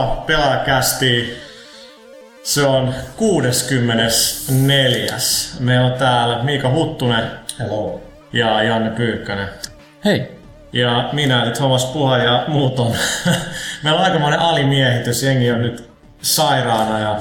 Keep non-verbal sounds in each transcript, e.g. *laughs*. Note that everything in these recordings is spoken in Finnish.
Tervetuloa pelaajakästiin. Se on 64. Meillä on täällä Miika Huttunen Hello. ja Janne Pyykkönen. Hei. Ja minä eli Thomas Puha ja muut on. *laughs* Meillä on aikamoinen alimiehitys. Jengi on nyt sairaana ja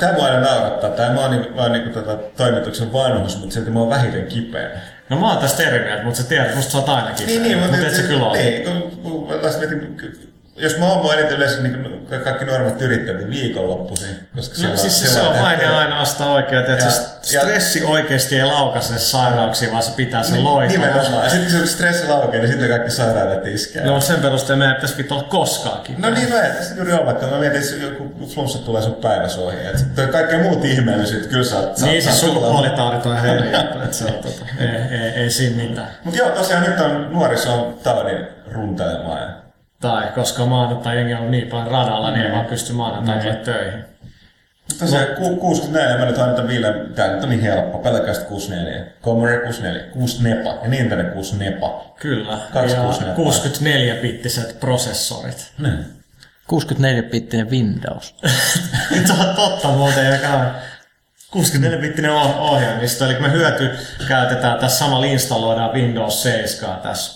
Tämä mua aina naurattaa. Tämä mä oon niin, vaan niin tota, toimituksen vanhus, mutta silti mä oon vähiten kipeä. No mä oon tästä eri mieltä, mutta sä tiedät, musta sä oot aina kipeä. Niin, mutta et sä kyllä ole. Niin, kun, kun, kun, mietin, jos mä oon eniten yleensä niin kaikki normaalit yrittäjät, niin viikonloppuisin. Koska No, siis se, se on tehty- ja ainoastaan oikein, että Ja- se stressi oikeasti ei laukaise sairauksia, vaan se pitää sen Niin, loikan. Nimenomaan. Ja sitten kun se stressi laukee, niin sitten kaikki sairaudet iskee. No sen perusteella meidän pitäisi pitää olla koskaakin. No niin, mä tässä juuri on, vaikka mä mietin, että joku flunssa tulee sun päivässä ohi. Että kaikkea muut ihmeellisyyt, kyllä sä oot- Niin, siis sukupuolitaudit on juttu, *laughs* että se on tota, ei, ei, ei siinä mitään. Mut joo, tosiaan nyt on nuoriso taudin runtelemaan. Tai koska maanantai jengi on niin paljon radalla, niin ei vaan pysty maanantai Niin. mm. töihin. Tosiaan ku- 64, mä nyt hain Ville, tää nyt on niin helppo, pelkästään 64. Commodore 64, 6 nepa ja Nintendo 6 nepa. Kyllä. Kaksi ja kuusi näppää. 64-bittiset prosessorit. Niin. 64-bittinen Windows. *laughs* Nyt on totta muuten, joka on 64-bittinen oh- ohjelmisto, eli me hyöty käytetään tässä samalla installoidaan Windows 7 tässä tä,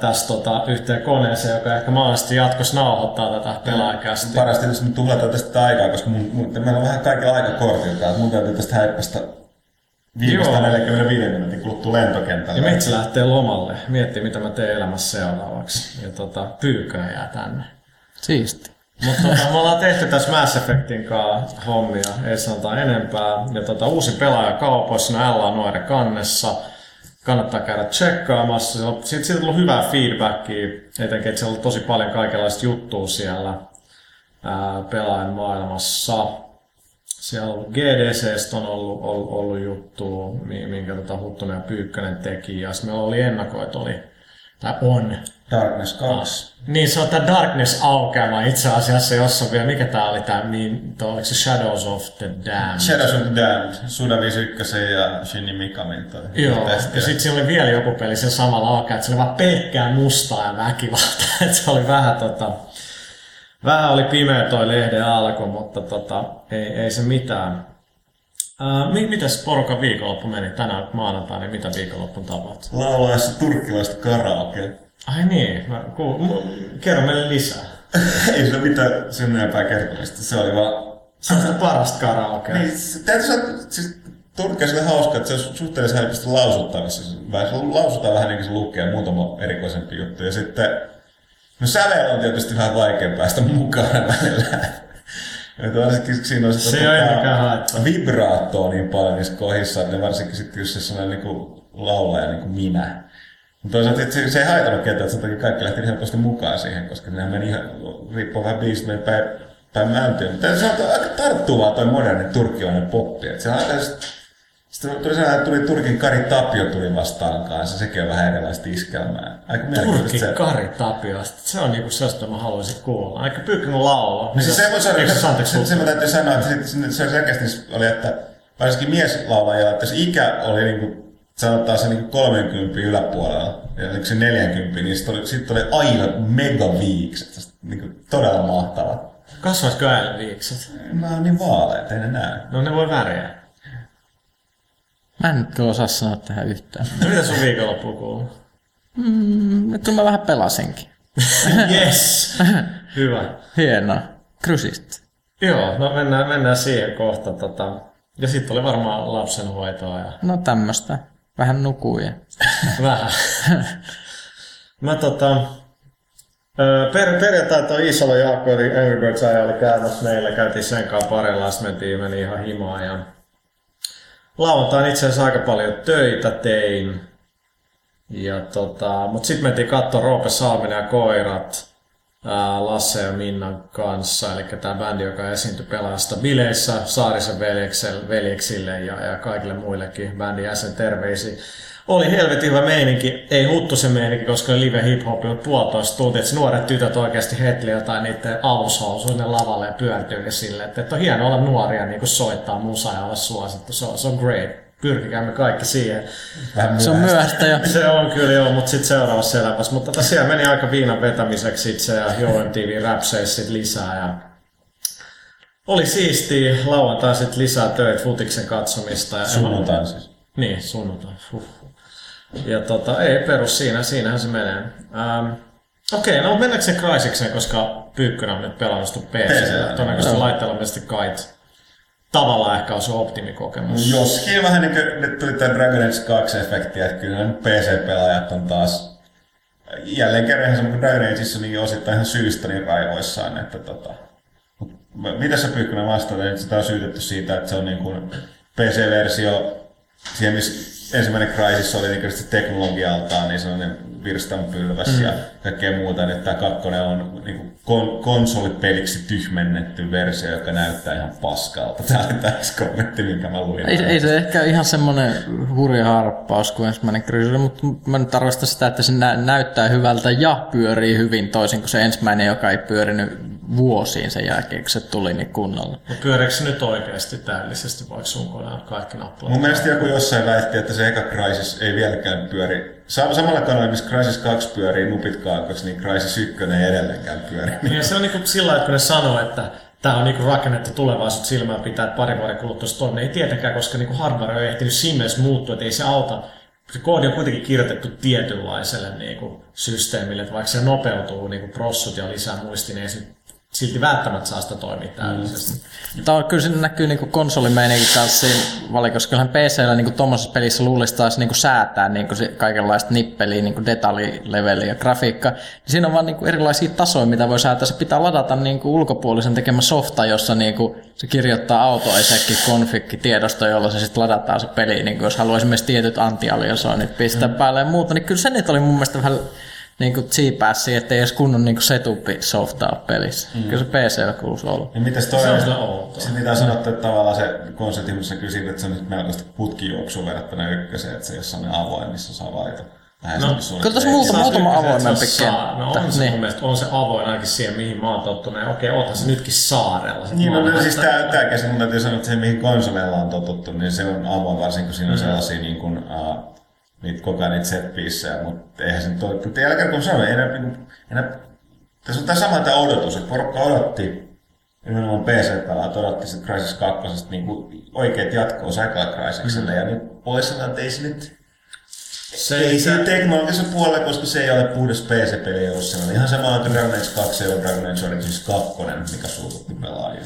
tässä tota, yhteen koneeseen, joka ehkä mahdollisesti jatkossa nauhoittaa tätä pelaajakästi. Parasta, jos me tuhlataan tästä aikaa, koska mun, mun, meillä on vähän kaikilla aika kortilta, että mun täytyy tästä häippästä viimeistään Joo. 45 minuutin kuluttua lentokentälle. Ja metsä lähtee lomalle, miettii mitä mä teen elämässä seuraavaksi. Ja tota, pyykkönen jää tänne. Siisti. Mutta tota, me ollaan tehty tässä Mass Effectin kanssa hommia, ei sanota enempää. Ja tota, uusi pelaaja kaupoissa, no L on noiden kannessa. Kannattaa käydä tsekkaamassa. Siitä, siitä on tullut hyvää feedbackia, etenkin, että siellä on tosi paljon kaikenlaista juttua siellä pelaajan maailmassa. Siellä on GDCstä on ollut, ollut, ollut juttu, mi- minkä tota Huttunen ja Pyykkönen teki. Ja sitten meillä oli ennakoit, oli, tai on, Darkness 2. niin se on tämä Darkness aukeama itse asiassa, jossa vielä, mikä tää oli tää, niin, toi, oliko se Shadows of the Damned? Shadows of the Damned, Suda 51 ja Shinji Mikamin toi. Joo, ja sitten siinä oli vielä joku peli sen samalla aukeaa, että se oli vaan pelkkää mustaa ja väkivaltaa, *laughs* että se oli vähän tota, vähän oli pimeä toi lehden alku, mutta tota, ei, ei se mitään. Uh, mi- mitäs porukan viikonloppu meni tänään maanantaina, niin mitä viikonloppun tapahtui? Laulaessa turkkilaista karaoke. Ai niin, mä kuul... kerro meille lisää. *laughs* Ei se ole mitään sen enempää kertomista, se oli vaan... Se on sitä parasta karaokea. Niin, se- täytyy sanoa, siis Turkki on sille hauska, että se on suhteellisen helposti lausuttavissa. Se lausutaan vähän niin kuin se lukee, muutama erikoisempi juttu. Ja sitten, no sävel on tietysti vähän vaikea päästä mukaan *laughs* välillä. Että varsinkin siinä on Se haittaa. vibraattoa niin paljon niissä kohdissa, että varsinkin sitten jos se sellainen niin kuin laulaja niin kuin minä. Mutta toisaalta se, se ei haitannut ketään, että sen takia kaikki lähti niin helposti mukaan siihen, koska ne meni ihan, riippuu vähän biisistä meni päin, päin mäntyä. Mutta se on aika tarttuvaa toi moderni turkkilainen poppi. Että se on aika sitten tuli sellainen, että tuli Turkin Kari Tapio tuli vastaan kanssa, sekin on vähän erilaista iskelmää. Aika Turkki se. Kari Tapiosta. Se on niinku sellaista, mitä mä haluaisin kuulla. Aika pyykkönen laulu. No siis se, se, se, se, se, se, mä täytyy sanoa, että sit, se, se selkeästi oli, että varsinkin mieslaulajalla, että jos ikä oli niinku, sanotaan se niinku 30 yläpuolella, ja oliko se 40, niin sitten oli, sit oli aivan mega viikset. Niinku todella mahtava. Kasvaisiko äänen viikset? Mä oon niin vaaleet, ei ne näe. No ne voi väriä. Mä en kyllä osaa sanoa tähän yhtään. No mitä sun viikonloppu kuuluu? Mm, Kyllä mä vähän pelasinkin. *laughs* yes! Hyvä. Hienoa. Krysistä. Joo, no mennään, mennään siihen kohta. Tota. Ja sitten oli varmaan lapsenhoitoa ja No tämmöstä. Vähän nukuja. vähän. Mä tota, per, perjantai toi Isola Jaakko eli Angry Birds oli käymässä meillä, käytiin sen kanssa parilla, mentiin, meni ihan himaan ja lauantain itse asiassa aika paljon töitä tein. Ja tota, mut sitten mentiin katsoa Roope Saaminen ja koirat Lasse ja Minnan kanssa, eli tämä bändi, joka esiintyi pelaajasta bileissä Saarisen veljeksille ja, ja kaikille muillekin bändin jäsen terveisiä. Oli helvetin hyvä meininki, ei huttu se meininki, koska live hip hop oli puolitoista tuntia, että nuoret tytöt oikeasti hetli jotain niiden alushousuille lavalle ja pyörtyy silleen, että, että on hienoa olla nuoria niin soittaa musaa ja olla suosittu, se on, se on great, pyrkikäämme kaikki siihen. Vähän Se on myöhäistä jo. *laughs* Se on kyllä joo, mutta sitten seuraavassa elämässä. Mutta tota, siellä meni aika viinan vetämiseksi itse ja JoMTV Rapseissit lisää. Ja oli siistiä lauantai sitten lisää töitä futiksen katsomista. Ja Sunnuntain siis. Niin, sunnuntai. Huh. Ja tota, ei perus siinä, siinähän se menee. Ähm, Okei, okay, no mennäänkö se Crysikseen, koska Pyykkönen on nyt pelannut. PC, Todennäköisesti laitteella mielestäni kait. Tavallaan ehkä on se optimikokemus. Joskin vähän niin kuin nyt tuli tämä Dragon Age 2 efekti, että kyllä PC-pelaajat on taas jälleen kerran semmoinen Dragon Ageissa niin osittain ihan syystä niin raivoissaan, että tota, mitä sä Pyykkönen vastaat, että sitä on syytetty siitä, että se on niin kuin PC-versio, siihen missä ensimmäinen Crysis oli niin se teknologialtaan niin sellainen virstanpylväs mm. ja kaikkea muuta, niin tämä kakkonen on niin kuin kon- konsolipeliksi tyhmennetty versio, joka näyttää ihan paskalta. *laughs* Tämä oli täys kommentti, minkä mä luin. Ei, ei se ehkä ihan semmoinen hurja harppaus kuin ensimmäinen Cruiser, mutta mä nyt arvostan sitä, että se nä- näyttää hyvältä ja pyörii hyvin toisin kuin se ensimmäinen, joka ei pyörinyt vuosiin sen jälkeen, kun se tuli niin kunnolla. Mutta pyöriikö se nyt oikeasti täydellisesti, vaikka sun koneella on kaikki nappulat? Mun mielestä joku jossain väitti, että se eka Crysis ei vieläkään pyöri. Sa- samalla kanavalla, missä Crysis 2 pyörii nupit kaakaksi, niin Crysis 1 ei edelleenkään pyöri. Niin ja se on niinku sillä lailla, että kun ne sanoo, että tämä on niinku rakennettu tulevaisuutta silmään pitää, että pari vuoden kuluttua se toimii. Ei tietenkään, koska niinku hardware on ehtinyt siinä mielessä muuttua, että ei se auta. Se koodi on kuitenkin kirjoitettu tietynlaiselle niinku systeemille, että vaikka se nopeutuu niinku prossut ja lisää muistiin, niin ei se silti välttämättä saa sitä toimia täydellisesti. Tämä on, kyllä se näkyy niin konsolimeininkin kanssa siinä valikossa. Kyllähän PCllä niin tuommoisessa pelissä luulisi taas niin säätää niin se kaikenlaista nippeliä, niin detaljileveliä ja grafiikka. Niin siinä on vaan niin erilaisia tasoja, mitä voi säätää. Se pitää ladata niin ulkopuolisen tekemä softa, jossa niin se kirjoittaa autoesekki konfikki tiedosto, jolla se sitten ladataan se peli. Niin jos haluaa esimerkiksi tietyt antialiasoinnit pistää mm. päälle ja muuta, niin kyllä se nyt oli mun mielestä vähän niin kuin cheapassi, ettei edes kunnon niin setupi softaa pelissä. Mm. Kyllä se PCllä kuuluisi olla. Ja mitäs toi Se on on? kyllä outoa. Se mitä on sanottu, että tavallaan se konsepti, missä kyllä siitä, että se on nyt melkoista putkijuoksua verrattuna ykköseen, että se ei ole sellainen avoin, missä saa valita. No, kyllä tässä muutama että avoimempi on saa- No kenttä. on se Niin. mun mielestä, on se avoin ainakin siihen, mihin mä oon tottunut. Okei, oothan se nytkin saarella. Sit Niin, no, no siis tää, tää käsin mun täytyy sanoa, että se mihin konsoleilla on totuttu, niin se on avoin, varsinkin kun siinä on sellaisia niin kuin, uh, niitä koko ajan niitä set mutta eihän se nyt ole, mutta jälkeen kun sanoin, ei enää, niin, enää, tässä on tämä sama tämä odotus, että porukka odotti, nimenomaan PC-pelaajat odotti sitten Crysis 2 niin kuin oikeat jatkoa Säkla Crysikselle, mm. ja nyt voisi sanoa, että ei se nyt se, ei se, se teknologisen puolella, koska se ei ole puhdas PC-peli ollut sellainen. Ihan sama kuin Dragon Age 2 ja Dragon Age Origins 2, mikä suututti pelaajia.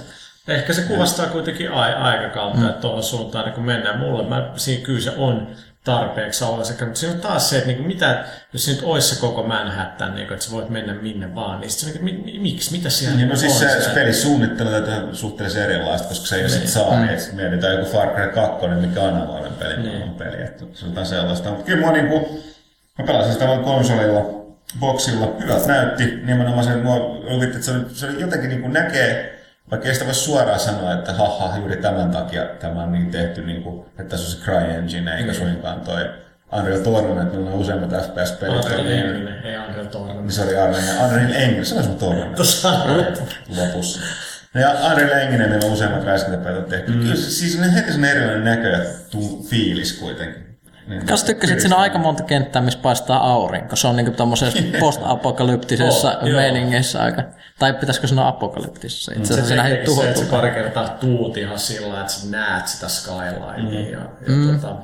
Ehkä se kuvastaa kuitenkin ai- aikakautta, mm. että tuohon suuntaan niin kun mennään. Mulle mä, siinä kyllä se on tarpeeksi olla sekä, mutta siinä on taas se, että niin mitä, jos se nyt olisi se koko Manhattan, niin kuin, että sä voit mennä minne vaan, niin sit se, on niin, mi, miksi, mitä siellä Niin, no on siis se, se pelisuunnittelu täytyy olla suhteellisen erilaista, koska se ei niin. sit saa, niin. että mietitään joku Far Cry 2, mikä on avoimen peli, niin. on peli, että se on jotain sellaista. Mutta kyllä mua niinku, mä pelasin sitä vaan konsolilla, boksilla, hyvältä näytti, nimenomaan se, mua että se oli, se oli jotenkin niinku näkee, vaikka ei sitä voi suoraan sanoa, että haha, juuri tämän takia tämä on niin tehty, niin kuin, että tässä on se CryEngine, eikä suinkaan toi Unreal Tournament, millä on useimmat FPS-pelit. Unreal niin- Engine, ei Unreal Tournament. niin se oli Unreal, Unreal Engine, se olisi mun Tournament lopussa. No ja Unreal Engine, millä on useammat räiskintäpelit on tehty. Mm. Kyllä siis on heti sellainen erilainen näkö ja fiilis kuitenkin. Niin, Kas tykkäsit, siinä aika monta kenttää, missä paistaa aurinko. Se on niinku tommosessa *laughs* post-apokalyptisessa Oh, meiningissä aika. Tai pitäisikö sanoa apokalyptisessa? Itse asiassa siinä Se, heti se, se, että tuhoutuu. pari kertaa tuut ihan sillä että sä näet sitä skylinea. Mm. Ja, ja mm. tota,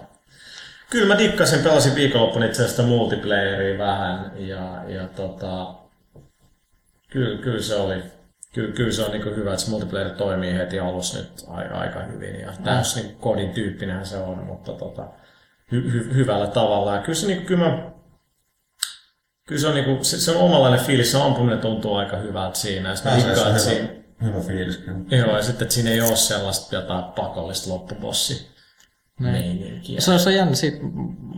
kyllä mä dikkasin, pelasin viikonloppuna itse asiassa multiplayeria vähän. Ja, ja tota, kyllä, kyllä se oli. Kyllä, kyllä se on niin hyvä, että se multiplayer toimii heti alussa nyt aika, aika hyvin. Ja täys niin kodin tyyppinenhän se on, mutta tota, hy, hy, hyvällä tavalla. Ja kyllä se, niin, kyllä mä, Kyllä se on, niinku, se, se on omanlainen fiilis, se ampuminen tuntuu aika hyvältä siinä. Ja sit mä Pääsee dikkaan, että se siinä, hyvä, hyvä fiilis kyllä. joo, ja sitten, että siinä ei ole sellaista jotain pakollista loppubossi meininkiä. Se on se jännä, siitä,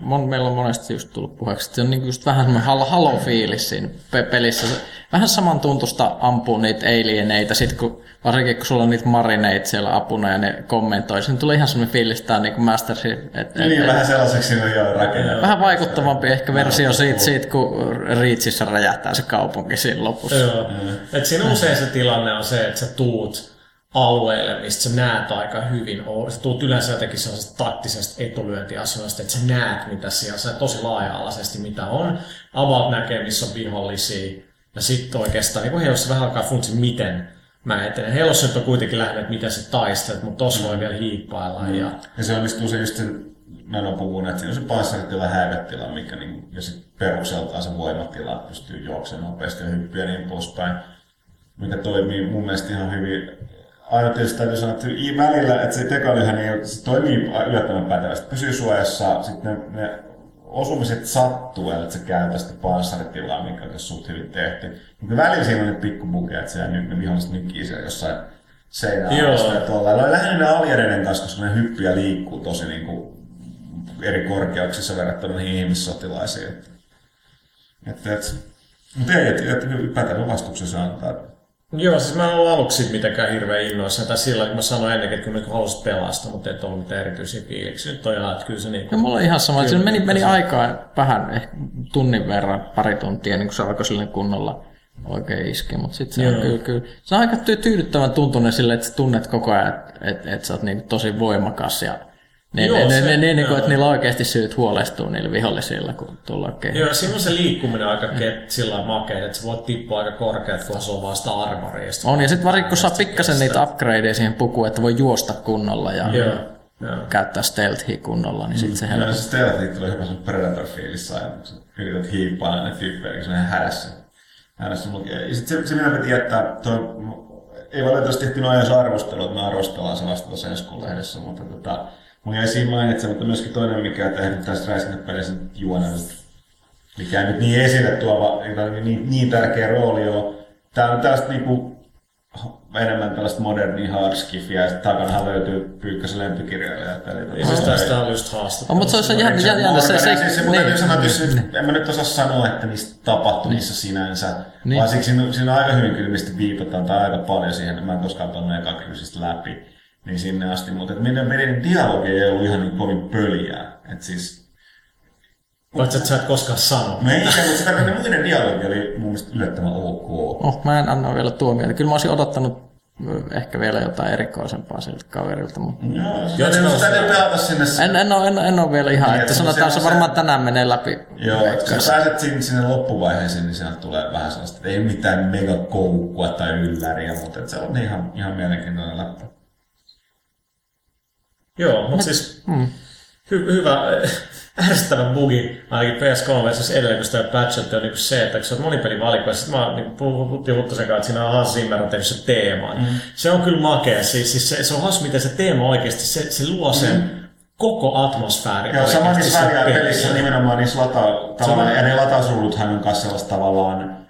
mon, meillä on monesti just tullut puheeksi, että se on niinku just vähän semmoinen halo, halo-fiilis siinä pe- pelissä. Se, vähän samantuntusta ampuu niitä alieneita, sit kun, varsinkin kun sulla on niitä marineita siellä apuna ja ne kommentoi, niin tulee ihan semmoinen fiilis, tämä on niinku Master Chief. Et, et, Niin, vähän sellaiseksi siinä on jo rakennettu. Vähän vaikuttavampi ehkä versio siitä, siitä kun Reachissä räjähtää se kaupunki siinä lopussa. Joo. Et siinä usein se tilanne on se, että sä tuut alueille, mistä sä näet aika hyvin. Sä tulet yleensä jotenkin sellaisesta taktisesta etulyöntiasioista, että sä näet, mitä siellä, sä tosi laaja-alaisesti mitä on. About näkee, missä on vihollisia. Ja sitten oikeastaan, niin heillä vähän alkaa funtsi, miten mä etenen. Heillä on kuitenkin lähinnä, että miten sä taistelet, mutta tossa voi vielä hiippailla. Mm. Ja... ja se onnistuu se just sen, mä en ole puhunut, että siinä on se panssaritila, häivetila, mikä niin, ja sitten perukseltaan se voimatila pystyy juoksemaan nopeasti ja hyppyä ja niin poispäin, mikä toimii mun mielestä ihan hyvin aina tietysti täytyy sanoa, että välillä, että se tekoälyhän ei, se toimii yllättävän pätevästi. Pysyy suojassa, sitten ne, ne osumiset sattuu, että se käytä sitä panssaritilaa, mikä on suht hyvin tehty. Mutta välillä siinä on ne pikkubukeja, että siellä ne viholliset nykkii siellä jossain seinään ja tuolla. Ja lähinnä ne aliereiden kanssa, koska ne hyppyjä liikkuu tosi niin kuin eri korkeuksissa verrattuna niihin ihmissotilaisiin. Että, että, mutta ei, että, että pätevä vastuksen se antaa. Joo, siis mä en ollut aluksi mitenkään hirveän innoissaan. Tai sillä kun mä sanoin ennenkin, että kyllä mä haluaisin pelastaa, mutta et ollut mitään erityisiä fiiliksiä. Nyt on ihan, että kyllä se niin kuin... mulla on ihan sama. Siinä meni, meni aikaa vähän, ehkä tunnin verran, pari tuntia, niin kuin se alkoi sille kunnolla oikein iski, mutta sitten se on kyllä, kyllä, se on aika tyydyttävän tuntunen sille, että sä tunnet koko ajan, että et, et sä oot niin tosi voimakas ja ne, Joo, ne, se, ne, ne, ne, että niillä on oikeasti syyt huolestua niillä vihollisilla, kun tullaan kehiin. Joo, siinä on se liikkuminen aika ket, sillä makea, että sä voit tippua aika korkeat, kun se on vasta armoria. On, ja sitten varsinkin kun saa pikkasen niitä upgradeja siihen pukuun, että voi juosta kunnolla ja Joo. Joo. käyttää stealthia kunnolla, niin sitten se helpottaa. Ja se stealthia tulee hyvä sen Predator-fiilis aina, kun yrität hiippaa ne tyyppejä, kun se on hädässä. hädässä. Ja sitten se, se minä piti jättää, toi, ei valitettavasti tehty noin arvostelua, että me arvostellaan sellaista tuossa Eskun-lehdessä, mutta tota, Mun jäi siinä mainitsematta myöskin toinen, mikä tehnyt tästä räiskintäpelissä juonellisesti, mikä ei nyt niin esille tuova, niin, niin, niin tärkeä rooli on. Tää on tällaista niinku, enemmän tällaista modernia hardskifia, ja takanahan löytyy Pyykkösen lempikirjailija. Eli siis tästä on just haastetta. Oh, mutta se olisi ihan jännä. Se, se, se, se, niin, sanoa, että niin, en mä nyt osaa sanoa, että niistä tapahtumissa niin. sinänsä, niin. vaan siksi siinä, siinä on aika hyvin kyllä mistä viitataan, tai aika paljon siihen, mä en koskaan pelannut eka läpi niin sinne asti, mutta meidän, meidän dialogi ei ollut ihan niin kovin pöliää. Et siis, Paitsi, että sä et koskaan sano. Me ei, mutta se tarkoittaa, muiden dialogi oli mun mielestä yllättävän ok. Oh, mä en anna vielä tuomioita. Kyllä mä olisin odottanut ehkä vielä jotain erikoisempaa siltä kaverilta. Mutta... Joo, jos no, täytyy pelata sinne. En, en, ole, en, en ole vielä ihan, niin, että sanotaan se, se varmaan tänään menee läpi. Joo, kun sä pääset sinne, sinne loppuvaiheeseen, niin sieltä tulee vähän sellaista, että ei mitään megakoukkua tai ylläriä, mutta se on ihan, ihan mielenkiintoinen läppä. Joo, mutta siis mm. hy- hyvä, *laughs* ärsyttävä bugi, ainakin PS3 versus edelleen, kun sitä patchat on niin se, että kun sä oot monipelivalikoissa, sitten mä niin puhuttiin Huttusen kanssa, että siinä on Hans Zimmer on tehnyt se teema. Mm. Se on kyllä makea, siis, siis se, se on hauska, miten se teema oikeasti, se, se luo sen mm. koko atmosfääri. Joo, sama niissä pelissä nimenomaan niissä lata, tavallaan, ja ne latausruuduthan on kanssa sellaista tavallaan,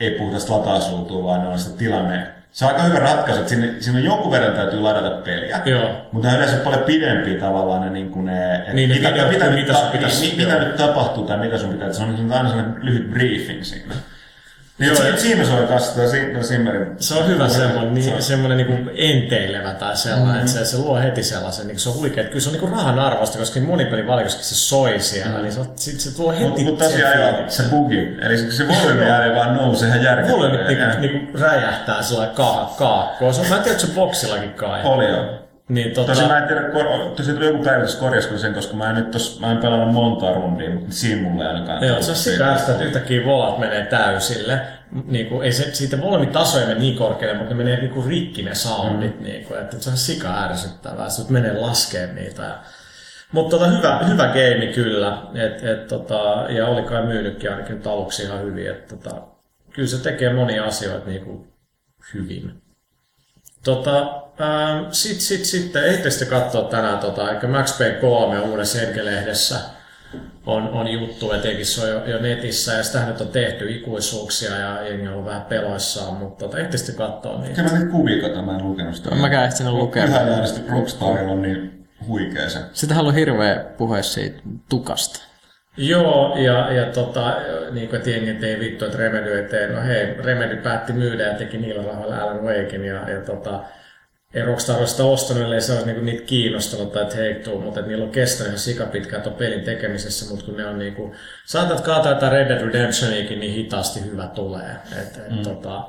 ei puhuta latausruutua, vaan ne on sitä tilanne se on aika hyvä ratkaisu, että sinne, sinne jonkun verran täytyy ladata peliä. Joo. Mutta ne yleensä paljon pidempiä tavallaan ne, niin kuin ne että niin, mitä, mitä, mitä, mitä, mitä, mitä, mitä, mitä nyt tapahtuu tai mitä sun pitää, se on aina sellainen lyhyt briefing siinä. Niin Joo, siinä, siinä se on kasvaa Simmerin. Se on hyvä semmoinen, niin, semmoinen niin enteilevä tai sellainen, mm-hmm. että se, se luo heti sellaisen, niin se on huikea. Kyllä se on niin rahan arvosta, koska monipelin valikossa se soi siellä, mm-hmm. niin se, sit se tuo heti Mutta mut tosiaan joo, se bugi, eli se volyymi ei vaan nouse ihan järkeä. Volyymi niinku, niinku räjähtää sellainen kaakkoon. Mä en tiedä, että se boksillakin kai. Oli joo. Niin, tota... Tosi mä en tiedä, kor- tosi tuli joku päivitys korjasko sen, koska mä en nyt tos, mä en pelannut monta rundia, mutta siinä mulle ei ainakaan. Joo, se on sitä, että yhtäkkiä volat menee täysille. Niin kuin, ei se, siitä volumitaso mene niin korkealle, mutta ne menee niin kuin rikki ne soundit. Mm. Niin kuin, että se on sika ärsyttävää, se menee laskeen niitä. Ja... Mutta tota, hyvä, hyvä game kyllä, et, et, tota, ja oli kai myynytkin ainakin aluksi ihan hyvin. Et, tota, kyllä se tekee monia asioita niin kuin, hyvin. Tota, ähm, sitten sit, sit, ehditte sitten katsoa tänään, tota, että Max Payne 3 uudessa Henke-lehdessä on, on juttu, etenkin se on jo, jo netissä, ja sitä nyt on tehty ikuisuuksia, ja jengi on ollut vähän peloissaan, mutta tota, ehditte sitten katsoa niitä. Kyllä mä nyt kuvia mä en lukenut sitä. Mä käyn ehtinyt lukea. Pyhä äänestä Rockstarilla on niin huikea se. Sitä on hirveä puhe siitä tukasta. Joo, ja, ja tota, niin kuin jengi ei vittu, että Remedy eteen, no hei, Remedy päätti myydä ja teki niillä rahoilla Alan Wakein, ja, ja tota, ei Rockstar ole sitä ostanut, ellei se olisi niinku niitä kiinnostanut tai heittuu, mutta niillä on kestänyt ihan sikapitkään tuon pelin tekemisessä, mutta kun ne on niinku, saatat kaataa jotain Red Dead Redemptioniakin, niin hitaasti hyvä tulee. Et, et, mm. tota,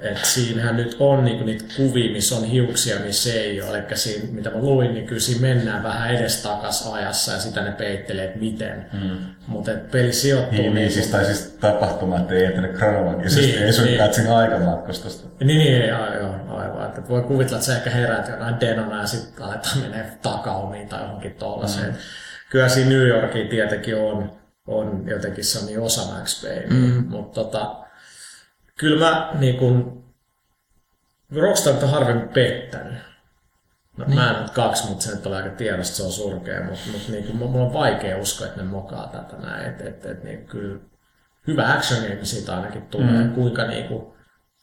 et siinähän nyt on niinku niitä kuvia, missä on hiuksia, missä ei ole. Eli siinä, mitä mä luin, niin kyllä siinä mennään vähän edestakas ajassa ja sitä ne peittelee, että miten. Mm. Mutta peli sijoittuu... Niin, niin, niinku- siis, tai siis tapahtumat ei etene kronologisesti, Niin, niin, ei sun niin. niin. katsin aikamatkustusta. Niin, niin, joo, joo, aivan. Että voi kuvitella, että sä ehkä heräät jonain denona ja sitten aletaan menee takaumiin tai johonkin tollaiseen. Mm. Kyllä siinä New Yorkiin tietenkin on, on jotenkin se on niin osa Max Payne. Mm. Mutta tota, kyllä mä niin kun, Rockstar on harvemmin pettänyt. No, niin. Mä en ole kaksi, mutta se nyt oli aika tiedosta, se on surkea, mutta, mutta niin kuin, mulla on vaikea uskoa, että ne mokaa tätä näin. Et, et, et, niin kyllä hyvä action game siitä ainakin tulee. Mm. Kuinka niin kuin,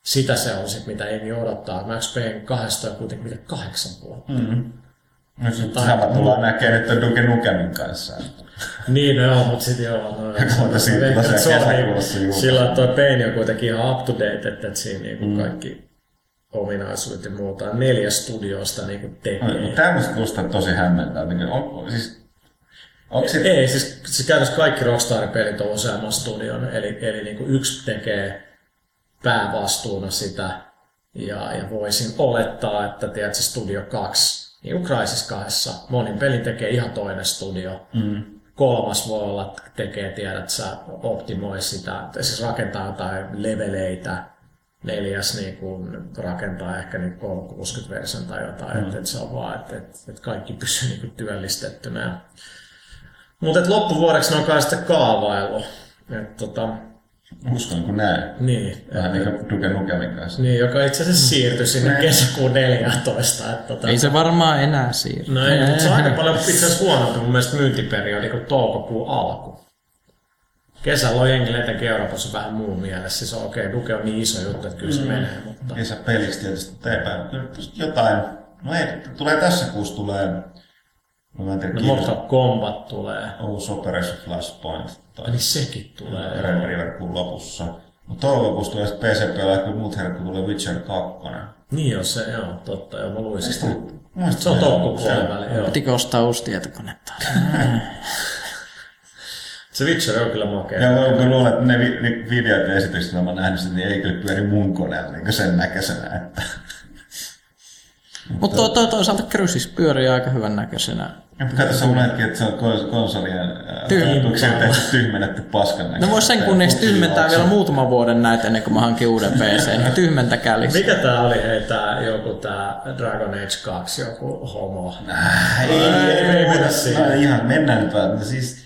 sitä se on sit, mitä Emi odottaa. Max Payne kahdesta on kuitenkin mitä kahdeksan vuotta. Mm. No sitten sama tullaan näkemään nyt Duke Nukemin kanssa. Niin, no joo, mutta sitten joo. No, Mutta siitä tosiaan on kesäkuussa niin, julkaisu. sillä että toi Pain on kuitenkin ihan up to date, että, että siinä niin mm. kaikki ominaisuudet ja muuta. Neljä studiosta niin kuin tekee. Musta kuulostaa tosi hämmentävältä. Niin On, siis, onko sit, Ei, siis se käytännössä kaikki Rockstarin pelit on useamman studion, eli, eli niin kuin yksi tekee päävastuuna sitä, ja, ja voisin olettaa, että tiedätkö, Studio 2, niin kuin Crysis 2, monin pelin tekee ihan toinen studio. Mm. Kolmas voi olla, että tekee, tiedät sä, optimoi sitä, siis rakentaa jotain leveleitä. Neljäs niin kun rakentaa ehkä niin 360-version tai jotain, mm. että, että se on vaan, että, että, että kaikki pysyy niin kuin työllistettynä. Mutta loppuvuodeksi ne on kai sitten kaavailu. Et, tota, uskon kun näen. niin, Vähän niin kuin Duke Nukemin kanssa. niin, joka itse asiassa siirtyi sinne kesäkuun 14. Että, tota, Ei se varmaan enää siirry. No ei, mutta se on aika paljon itse asiassa huonompi mun mielestä myyntiperiodi kuin toukokuun alku. Kesällä on jengillä etenkin Euroopassa vähän muu mielessä. Siis okei, okay, Duke on niin iso juttu, että kyllä se mm. menee, mutta... Kesäpelistä tietysti. Kyllä jotain. No ei, tulee tässä kuussa tulee. No mä en tiedä, No. Mortal Kombat tulee. Uusi Operation Flashpoint. Tai Niin sekin tulee. Red River kuun lopussa. Mutta toukokuussa tulee sitten PCP ja kyllä muut herrat, kun tulee Witcher 2. Niin joo, se joo, totta, joo, mä luin sitä. Se on toukokuun puoliväli, joo. Pitikö ostaa uusi tietokone taas? *laughs* Se Witcher on kyllä makea. Ja mä kun luulen, että ne vi- ni- videot ja esitykset, mitä mä oon nähnyt, niin ei kyllä pyöri mun koneella niin sen näköisenä. Että... Mutta to, to, toisaalta Crucis pyörii aika hyvän näköisenä. Ja kato se unohdetkin, että se on kons- konsolien tarkoituksena tehty tyhmennetty paskan No näköistä. vois sen kunniaksi tyhmentää vielä muutaman vuoden näitä ennen kuin mä hankin uuden PC, niin *laughs* tyhmentäkää lisää. Mikä tää oli, hei, tää joku tää Dragon Age 2, joku homo? Ei, ei, ei, ei ei, mennä ei, siihen. no, ihan mennään nyt vaan. Siis,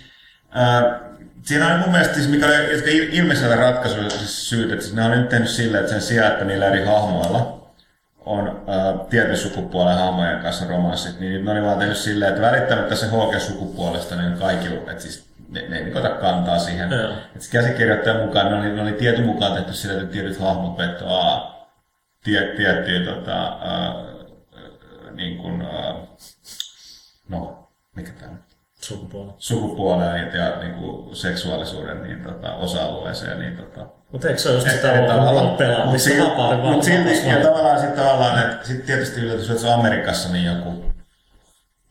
siinä on mun mielestä, siis mikä oli, jotka ilmeisellä ratkaisuilla siis syyt, että siis ne on nyt tehnyt silleen, että sen sijaan, että niillä eri hahmoilla on tietyn sukupuolen hahmojen kanssa romanssit, niin ne oli vaan tehnyt silleen, että välittämättä se HG-sukupuolesta niin kaikilla, että siis ne, ne ei niin ota kantaa siihen. Käsikirjoittajan mukaan, ne oli, ne oli tietyn mukaan tehty silleen, että tietyt hahmot vetoaa tie, tiettyä tota, äh, niin kuin, äh, no, mikä tämä nyt? Sukupuoli. sukupuoleen ja, ja niin kuin seksuaalisuuden niin, tota, osa-alueeseen. Niin, tota, Mutta eikö se ole just sitä että tavallaan pelaamista, vapauden mut silti, ja tavallaan sitten tavallaan, että sit tietysti yllätys, että se on Amerikassa niin joku,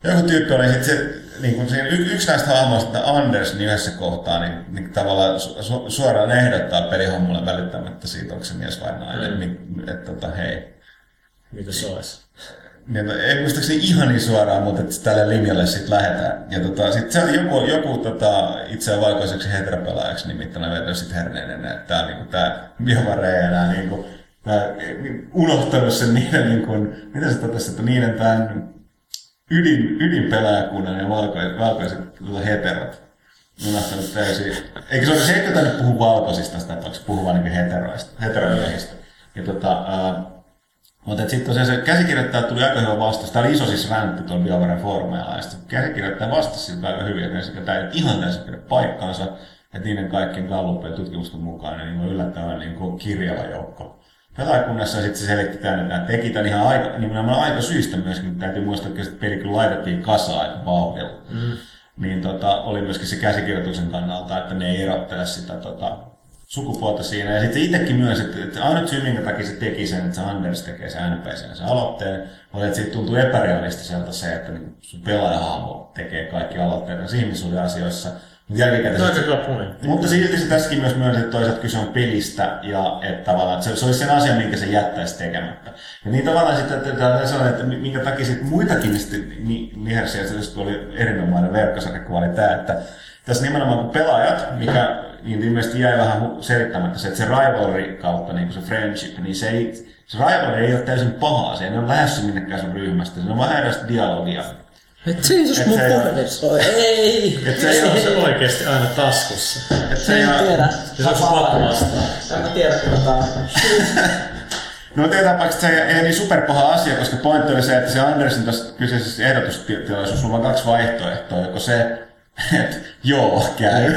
joku tyyppi oli sit se, niin kuin siinä yksi näistä hahmoista, Anders, niin yhdessä kohtaa, niin, niin tavallaan su, su, suoraan ehdottaa pelihommulle välittämättä siitä, onko se mies vai nainen, mm. niin, että tota, hei, Mitä se olisi? Niin, no, ei muistaakseni ihan niin suoraan, mutta että tälle linjalle sitten lähdetään. Ja tota, sit se on joku, joku tota, itseään valkoiseksi heteropelaajaksi nimittäin vetänyt sitten herneen, että tää, niinku, tää BioWare ei enää niinku, tää, unohtanut sen niiden, niinku, mitä se totesi, että niiden tämän ydin, ydinpelaajakunnan ja valkoiset, valkoiset tota, heterot unohtanut täysin. Eikö se ole se, että tänne puhuu valkoisista sitä tapauksessa, puhuu vaan niin heteroista, heteromiehistä. Ja tota, mutta sitten tosiaan se käsikirjoittaja tuli aika hyvä vastaus. Tämä oli iso siis räntti tuolla BioWaren foorumeilla. Ja sitten käsikirjoittaja vastasi siitä aika hyvin, että tämä ei ihan täysin pidä paikkaansa. Että niiden kaikkien Gallupien tutkimusten mukaan niin on yllättävän niin kuin kirjava joukko. Pelaajakunnassa ja sitten se selitti tämän, että nämä teki tämän ihan aika, nimenomaan aika syystä myöskin. Täytyy muistaa, että peli kyllä laitettiin kasaan aika vauhdilla. Mm. Niin tota, oli myöskin se käsikirjoituksen kannalta, että ne ei erottele sitä tota, sukupuolta siinä. Ja sitten itsekin myös, että, että ainut syy, minkä takia se teki sen, että se Anders tekee se NPCn sen aloitteen, oli, että siitä tuntuu epärealistiselta se, että niin sun pelaajahahmo tekee kaikki aloitteet näissä ihmissuhdeasioissa. Jälkikäteen. No. Mutta silti se tässäkin myös myönsi, että toisaalta kyse on pelistä ja että tavallaan että se, se olisi sen asian, minkä se jättäisi tekemättä. Ja niin tavallaan sitten, että, että, että, että minkä takia sitten muitakin sitten nihersiä, se oli erinomainen verkkosarja, oli tämä, että tässä nimenomaan kun pelaajat, mikä niin ilmeisesti jäi vähän selittämättä se, että se rivalry kautta niin se friendship, niin se, ei, se rivalry ei ole täysin pahaa, se ei ole lähdössä minnekään sun ryhmästä, se on vähän edes dialogia. Et Jeesus, mun. Ei! Et se ei ole se oikeesti aina taskussa. Et se en tiedä. Se on pakko vastaa. En mä tiedä, on. No tietää että se ei niin superpaha asia, koska pointti oli se, että se Andersin tässä kyseisessä ehdotustilaisuudessa on vain kaksi vaihtoehtoa. Joko se, *laughs* että joo, käy.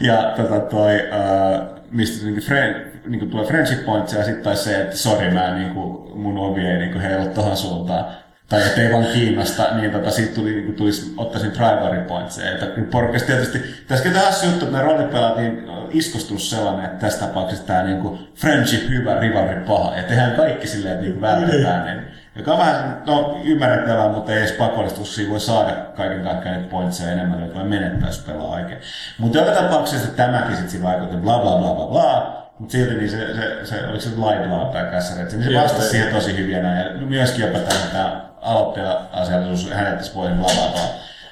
Ja tota toi, uh, mistä niinku friend, niinku tulee friendship points ja sitten se, että sori mä niinku, mun ovi ei niinku heilu tohon suuntaan tai että ei vaan kiinnosta, niin tota, siitä tuli, niin tulisi, ottaisin primary pointseja. Että porukasta tietysti, tässä on hassu juttu, että nämä roolipelaat niin iskostunut sellainen, että tässä tapauksessa tämä niin kuin friendship hyvä, rivalry paha, ja tehdään kaikki silleen, että niin vältetään. Niin, joka on vähän no, ymmärrettävää, mutta ei edes siinä voi saada kaiken kaikkiaan niitä pointseja enemmän, että voi menettää, jos pelaa oikein. Mutta joka tapauksessa tämäkin sitten vaikutti bla bla bla bla bla, mutta silti niin se, se, se, oliko se Lightlaw tai kässäri, niin se vastasi siihen tosi hyvin näin. Ja myöskin jopa tämä aloittaja-asiallisuus hänet tässä voihin lavata.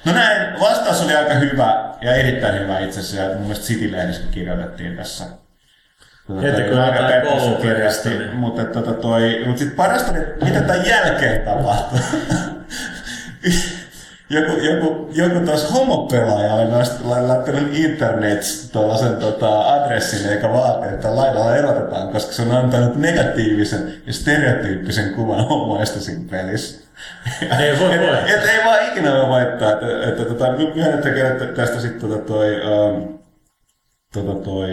No näin, vastaus oli aika hyvä ja erittäin hyvä itse asiassa. Ja mun mielestä City-lehdissä kirjoitettiin tässä. Heti kun jotain koulukirjasta. Niin. Mutta, tota, toi, mutta sitten parasta oli, mitä tämän jälkeen tapahtui. *laughs* joku, joku, joku taas homopelaaja oli laittanut internet tuollaisen tota, adressin eikä vaati, että laidalla erotetaan, koska se on antanut negatiivisen ja stereotyyppisen kuvan homoista siinä pelissä. Ei voi, voi. Et, et, ei vaan ikinä voi voittaa. Että, että, että, tota, myönnettekö, että tästä sitten tota, toi, um, tota, toi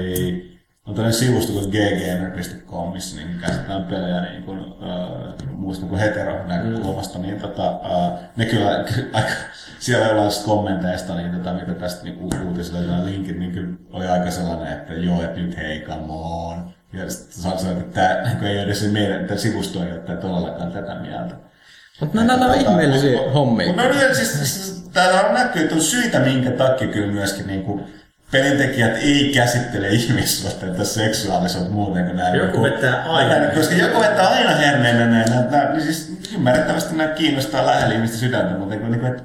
on tällainen sivusto kuin gggamer.com, missä niin käsitellään pelejä niin kuin, uh, muista kuin hetero-näkökulmasta, mm. niin tota, uh, ne kyllä aika, siellä ollaan kommenteista, niin tota, mitä tästä niin uutisille linkit, niin kyllä oli aika sellainen, että joo, että nyt hei, come on. Ja sitten sanoa, että tämä niin ei edes meidän, tämä sivusto ei ole todellakaan tätä mieltä. Mutta nämä on ihmeellisiä hommia. Mutta siis, siis täällä on näkyy, että on syitä, minkä takia kyllä myöskin niin kuin, pelintekijät ei käsittele ihmissuhteita seksuaalisuutta muuten kuin näin. Joku vetää aina. Näin, koska joku vetää aina herneen näin. Niin siis ymmärrettävästi nämä kiinnostaa lähellä ihmistä sydäntä, mutta niin kuin, että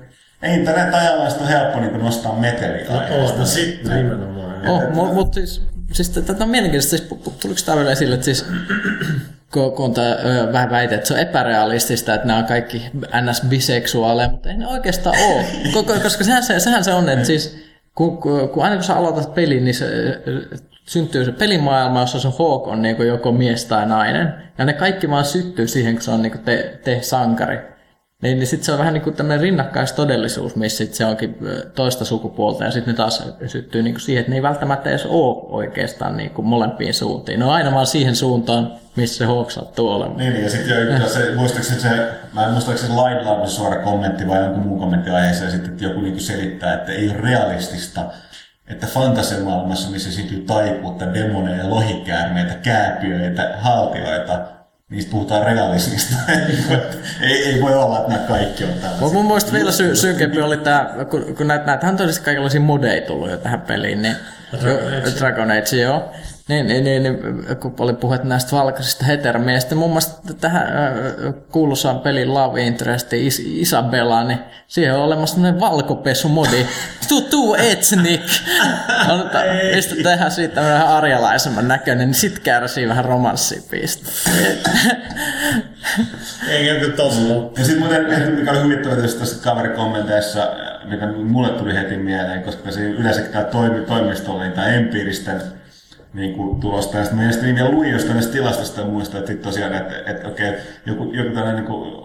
internet-ajalla on helppo niin kuin nostaa meteliä. No, oh, no sitten nimenomaan. Oh, mutta mut siis, siis tätä on mielenkiintoista, siis, tuliko tämä vielä esille, että siis *clears throat* kun, kun tämä, vähän väite, että se on epärealistista, että nämä on kaikki ns-biseksuaaleja, mutta ei ne oikeastaan ole. *laughs* Koska sehän se, sehän se on, että siis kun, kun aina kun sä aloitat pelin, niin se, syntyy se pelimaailma, jossa se Hawk on niin joko mies tai nainen. Ja ne kaikki vaan syttyy siihen, kun se on niin te, te sankari. Niin, niin sitten se on vähän niin kuin tämmöinen rinnakkaistodellisuus, missä sit se onkin toista sukupuolta ja sitten ne taas syttyy niin kuin siihen, että ne ei välttämättä edes ole oikeastaan niin kuin molempiin suuntiin. Ne on aina vaan siihen suuntaan, missä se Hawk sattuu olemaan. Niin, ja sitten se, muistaakseni se, mä en muista, se Lightlawn suora kommentti vai joku muu kommentti aiheessa, ja sitten että joku niin selittää, että ei ole realistista, että fantasiamaailmassa, missä esiintyy taikuutta, demoneja, lohikäärmeitä, kääpiöitä, haltioita, niistä puhutaan realismista. *laughs* ei, ei voi olla, että nämä kaikki on tällaisia. Mun mielestä vielä sy- synkempi oli tämä, kun, kun näitä, näitähän on tosiaan kaikenlaisia modeja tullut jo tähän peliin, niin Dragon Age, Dragon Age joo. Niin, niin, niin, niin, kun oli puhetta näistä valkoisista heteromiestä, muun muassa tähän äh, kuuluisaan pelin Love Interestiin Is- Isabella, niin siihen on olemassa sellainen valkopesumodi. *laughs* Tutu ethnic! On, mistä tehdään siitä vähän arjalaisemman näköinen, niin sit kärsii vähän romanssipista. *laughs* Ei kyllä tosi Ja sitten muuten, mikä oli huvittava tässä kaverikommenteissa, mikä mulle tuli heti mieleen, koska se yleensä tämä toimi, toimisto oli tämä empiiristen niin kuin tulosta. Ja sitten mä niin vielä luin jostain näistä tilastosta ja muista, että tosiaan, että, että okei, okay, joku, joku tällainen niin kuin,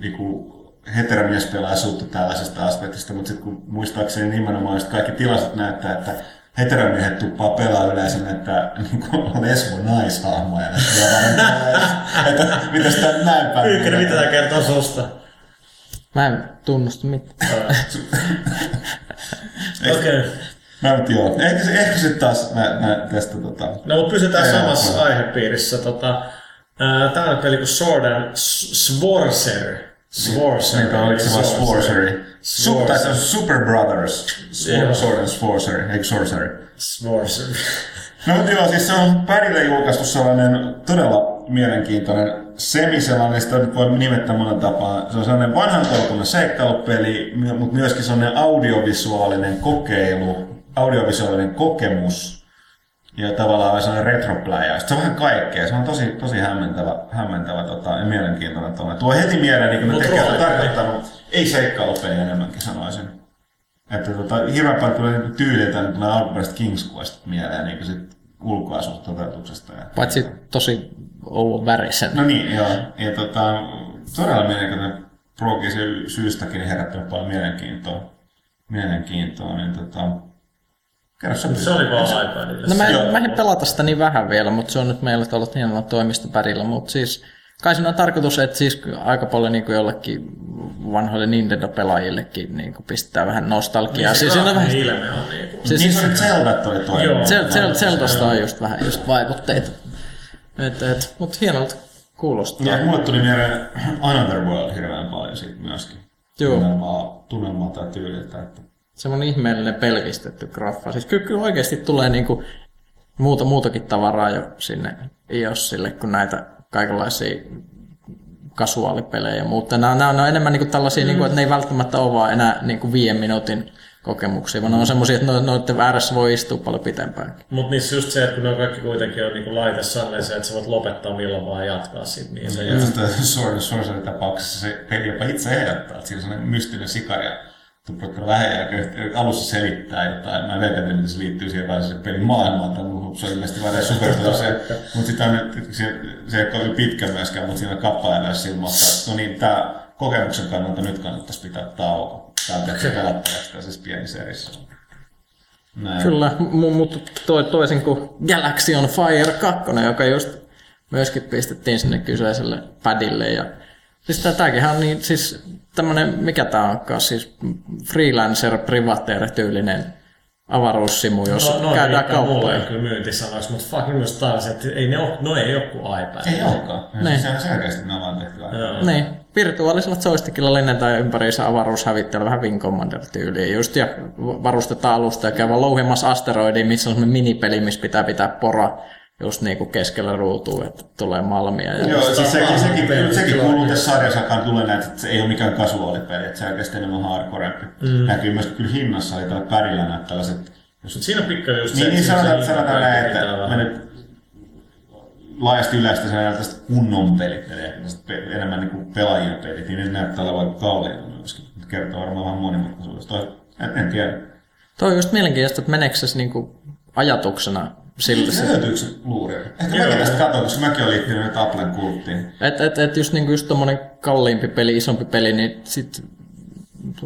niin kuin heteromiespelaisuutta tällaisesta aspektista, mutta sitten kun muistaakseni nimenomaan että kaikki tilastot näyttää, että heteromiehet tuppaa pelaa yleensä että niin kuin lesbo naishahmoja. että mitä sitä näin päin. Pyykkönen, mitä tämä kertoo susta? Mä en tunnusta mitään. Okei. Okay. No, mutta joo. Ehkä ehkä se taas mä, mä tästä tota... No, mutta pysytään samassa aihepiirissä. Tota, Tämä on peli kuin Sword and Sworcer. Sworcery. Niin, oliko se vaan Sworcery? Su- tai se on Super Brothers. Sword and Sorcery, eikö Sorcery? Sworcery. *laughs* No mutta joo, siis se on Padille julkaistu sellainen todella mielenkiintoinen semi sellainen, sitä nyt voi nimettää monen tapaa. Se on sellainen vanhan tolkunen seikkailupeli, mutta myöskin sellainen audiovisuaalinen kokeilu, audiovisuaalinen kokemus ja tavallaan sellainen retropläjä. Se on vähän kaikkea. Se on tosi, tosi hämmentävä, hämmentävä tota, ja mielenkiintoinen tuollainen. Tuo heti mieleen, niin kuin on roolipeli. tarkoittanut, ei seikkailupeli enemmänkin sanoisin. Että tota, hirveän paljon tulee niinku tyyliltä niin tulee alkuperäisestä King's Quest mieleen niin sit ulkoasusta toteutuksesta. Ja, Paitsi tosi oulun värisen. No niin, joo. Ja tota, todella mielenkiintoinen progi sy- syystäkin herättänyt paljon mielenkiintoa. Mielenkiintoa, niin tota... Se oli vaan iPadille. No mä, Joo. en, mä en pelata sitä niin vähän vielä, mutta se on nyt meillä tuolla hienolla toimistopärillä, mutta siis kai siinä on tarkoitus, että siis aika paljon niin kuin jollekin vanhoille Nintendo-pelaajillekin niin kuin pistää vähän nostalgiaa. siis siinä on vähän, ilme on niinku. siis, Niin siis, se oli Zelda oli toinen. Joo. Zel- Zel- Zeldasta on just vähän just vaikutteita. Et, et, mutta hienolta kuulostaa. Ja mulle tuli mieleen Another World hirveän paljon siitä myöskin. Joo. Tunnelmaa, tunnelmaa tai tyyliltä. Että... Semmoinen ihmeellinen pelkistetty graffa. Siis kyllä, kyllä oikeasti tulee niinku muuta, muutakin tavaraa jo sinne iOSille kuin näitä kaikenlaisia kasuaalipelejä ja muuta. Nämä, nämä, nämä on enemmän niinku tällaisia, mm. niinku, että ne ei välttämättä ole vaan enää niinku viiden minuutin kokemuksia, vaan ne on semmoisia, että no- noiden ääressä voi istua paljon pitempään. Mut niissä just se, että kun ne on kaikki kuitenkin on niinku laite sellainen, että sä voit lopettaa milloin vaan jatkaa sit, niin se Sword and Sorcery tapauksessa se peli jopa itse ehdottaa, että siinä on sellainen mystinen sikari tupakka vähän alussa selittää jotain. Mä en tiedä, miten se liittyy siihen varsinaiseen pelin maailmaan, se on ilmeisesti vain supertulo se. Mutta on nyt, se, se ei ole pitkä myöskään, mutta siinä myös ilmoittaa, että no niin, tämä kokemuksen kannalta nyt kannattaisi pitää tauko. Tämä tehty pelattavaksi tässä pienissä erissä. Näin. Kyllä, mutta toi, toisin kuin Galaxy on Fire 2, joka just myöskin pistettiin sinne kyseiselle padille. Ja, siis tääkin on niin, siis tämmönen, mikä tää onkaan, siis freelancer privateer tyylinen avaruussimu, jos No, no käydään riittää mulle kauppoja. kyllä myyntisanoiksi, mutta fucking myös taas, että ei ne, ole, no ei ole kuin iPad. Ei olekaan. Niin. Se on selkeästi ne on vaan tehty. Joo. Niin, virtuaalisella joystickilla lennetään ympäriinsä avaruushävittäjällä vähän Wing Commander-tyyliin just, ja varustetaan alusta ja käy vaan louhimassa asteroidiin, missä on semmoinen minipeli, missä pitää pitää pora just niinku keskellä ruutua, että tulee malmia. Ja Joo, siis sekin, sekin, peli sekin kyllä kuuluu tässä sarjassakaan tulee näitä, että se ei ole mikään kasuaalipeli, että se on oikeasti enemmän hardcorempi. Mm. Näkyy myös kyllä hinnassa, oli tällä pärillä näitä tällaiset jos siinä on pikkasen just Niin, niin että sanotaan, se sanotaan näin, että mä nyt laajasti yleistä sen tästä kunnon pelit, eli enemmän niin kuin pelaajien pelit, niin ne näyttää olevan kalliita myöskin. Kertoo varmaan vähän monimutkaisuudesta. En, en tiedä. Toi on just mielenkiintoista, että meneekö se niinku ajatuksena siltä, Se se, löytyykö se luuri? Ehkä mäkin tästä katson, koska mäkin olen liittynyt nyt Applen kulttiin. että et, et just, niinku just tommonen kalliimpi peli, isompi peli, niin sit,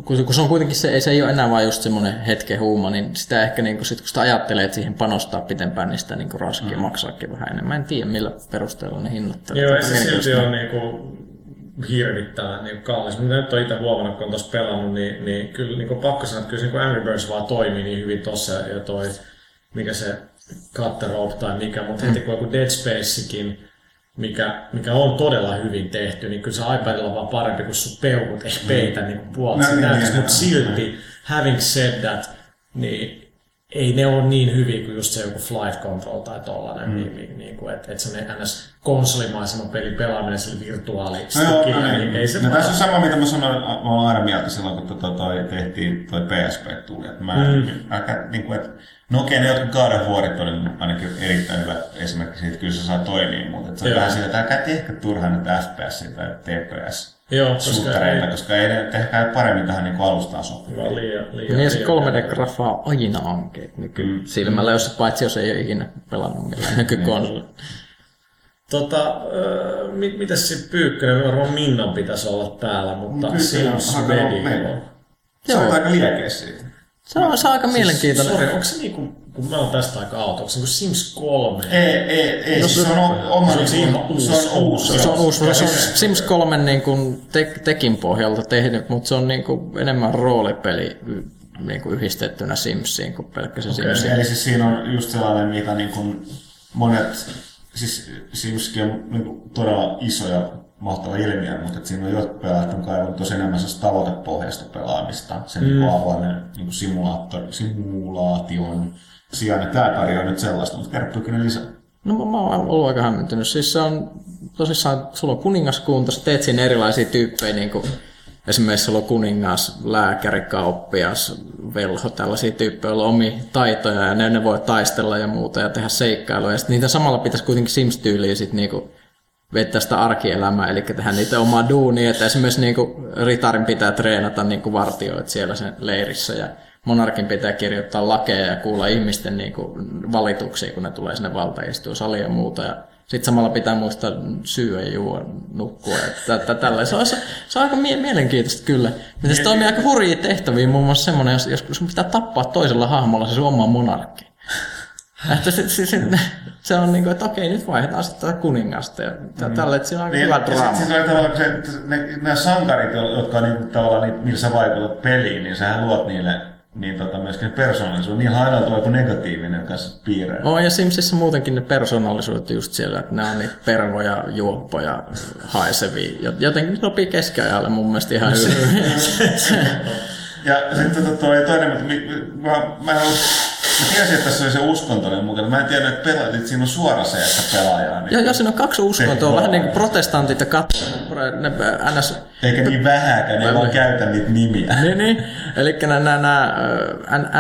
kun, kun se on kuitenkin se, ei se ei ole enää vaan just semmoinen hetken huuma, niin sitä ehkä niinku sit, kun sitä ajattelee, että siihen panostaa pitempään, niin sitä niinku raskia mm. maksaakin vähän enemmän. Mä en tiedä, millä perusteella ne hinnoittelee. Joo, ei se silti ole niinku hirvittävän niinku kallis. Mitä nyt on itse huomannut, kun on tossa pelannut, niin, niin kyllä niinku pakko sanoa, että kyllä se niinku Angry Birds vaan toimii niin hyvin tossa ja toi, mikä se Cut the Rope tai mikä, mutta heti kun joku Dead Spacekin, mikä, mikä on todella hyvin tehty, niin kyllä se iPadilla on vaan parempi, kun sun peukut ei peitä niin kuin puolta No niin, näytös, niin, mutta niin. silti, having said that, niin ei ne ole niin hyviä kuin just se joku Flight Control tai tollanen, mm. niin, niin, niin kuin, että et se ns. konsolimaisemman pelin pelaaminen sillä No joo, no, niin, niin. ei se no, tässä on sama, mitä mä sanoin, mä olen aina mieltä silloin, kun tota, toi, tehtiin toi PSP tuli. Että mä, mm. aika, niin kuin, että, no okei, ne jotkut God of Warit oli ainakin erittäin hyvä esimerkki siitä, kyllä se saa toimia, mutta että se on Joo. vähän sillä, että älkää tehkö turhaan näitä FPS tai TPS Joo, koska ei, koska ei ne tehkää paremmin tähän niin alustaan sopivaa. vaan liian, liian, Niin se liian- 3D-graffa on aina ankeet nykysilmällä, jos paitsi jos ei ole ikinä pelannut millään *laughs* nykykonsolilla. Tota, mit, mitäs se Pyykkönen, varmaan Minnan pitäisi olla täällä, mutta Kyllä, Sims meillä. Se on Joo. aika liekeis siitä. Se on, se on aika mielenkiintoinen. Sori, onko se niinku, kun mä oon tästä aika auto, onko se niinku Sims 3? Ei, ei, ei, No siis se- se on oma, se on niin ihan kuin- uusi. se on uusi. Se on uusi, se on siis- Sims 3 niin kuin tek, tekin pohjalta tehnyt, mutta se on niin kuin enemmän roolipeli niin kuin yhdistettynä Simsiin kuin pelkkä se okay. Sims. Eli siis siinä on just sellainen, mitä niin kuin monet, siis Simskin on niin kuin todella iso ja mahtava ilmiö, mutta että siinä on jotkut pelaajat on kaivannut tosi enemmän tavoitepohjaista pelaamista, sen mm. niin avoimen niin simulaattor, simulaation sijaan, ja tämä tarjoaa nyt sellaista, mutta kertookin ne lisää. No mä, mä oon ollut aika hämmentynyt. Siis se on tosissaan, sulla on kuningaskunta, sä teet siinä erilaisia tyyppejä, niin kuin esimerkiksi sulla on kuningas, lääkäri, kauppias, velho, tällaisia tyyppejä, joilla on omia taitoja ja ne, ne voi taistella ja muuta ja tehdä seikkailuja. Ja niitä samalla pitäisi kuitenkin Sims-tyyliä sitten niinku vettää sitä arkielämää, eli tehdä niitä omaa duunia, että esimerkiksi niinku ritarin pitää treenata niinku vartioit siellä sen leirissä ja monarkin pitää kirjoittaa lakeja ja kuulla ihmisten niinku valituksia, kun ne tulee sinne valtaistuusaliin ja muuta. Ja sitten samalla pitää muistaa syödä ja juo, nukkua. Että, tällä. Se, on, se, on aika mie- mielenkiintoista kyllä. Miten se toimii aika hurjia tehtäviä, muun muassa semmoinen, jos, jos pitää tappaa toisella hahmolla se sun oma monarkki. *laughs* Että se, se, se, se on niin kuin, että okei, nyt vaihdetaan sitten tätä kuningasta. Ja mm. tällä, että siinä on niin, hyvä draama. Sitten on tavallaan se, ne, ne sankarit, jotka on niin, tavallaan, niillä sä vaikutat peliin, niin sähän luot niille niin tota, myöskin persoonallisuus on niin hainaltua kuin negatiivinen kanssa piirre. On, ja Simsissä muutenkin ne persoonallisuudet just siellä, että ne on niitä pervoja, juoppoja, haisevia. Jotenkin sopii keskiajalle mun mielestä ihan hyvin. *laughs* ja sitten tota, toi toinen, mä, mä, mä, mä Mä tiesin, että tässä oli se uskontoinen mukana. Mä en tiedä, että, pela, että siinä on suora se, että pelaajaa. Niin joo, joo, siinä on kaksi uskontoa. Vähän niin kuin protestantit ja katolit. NS... Eikä niin vähäkään, ne vaan käytä niitä nimiä. *laughs* niin, niin. Eli nämä, nämä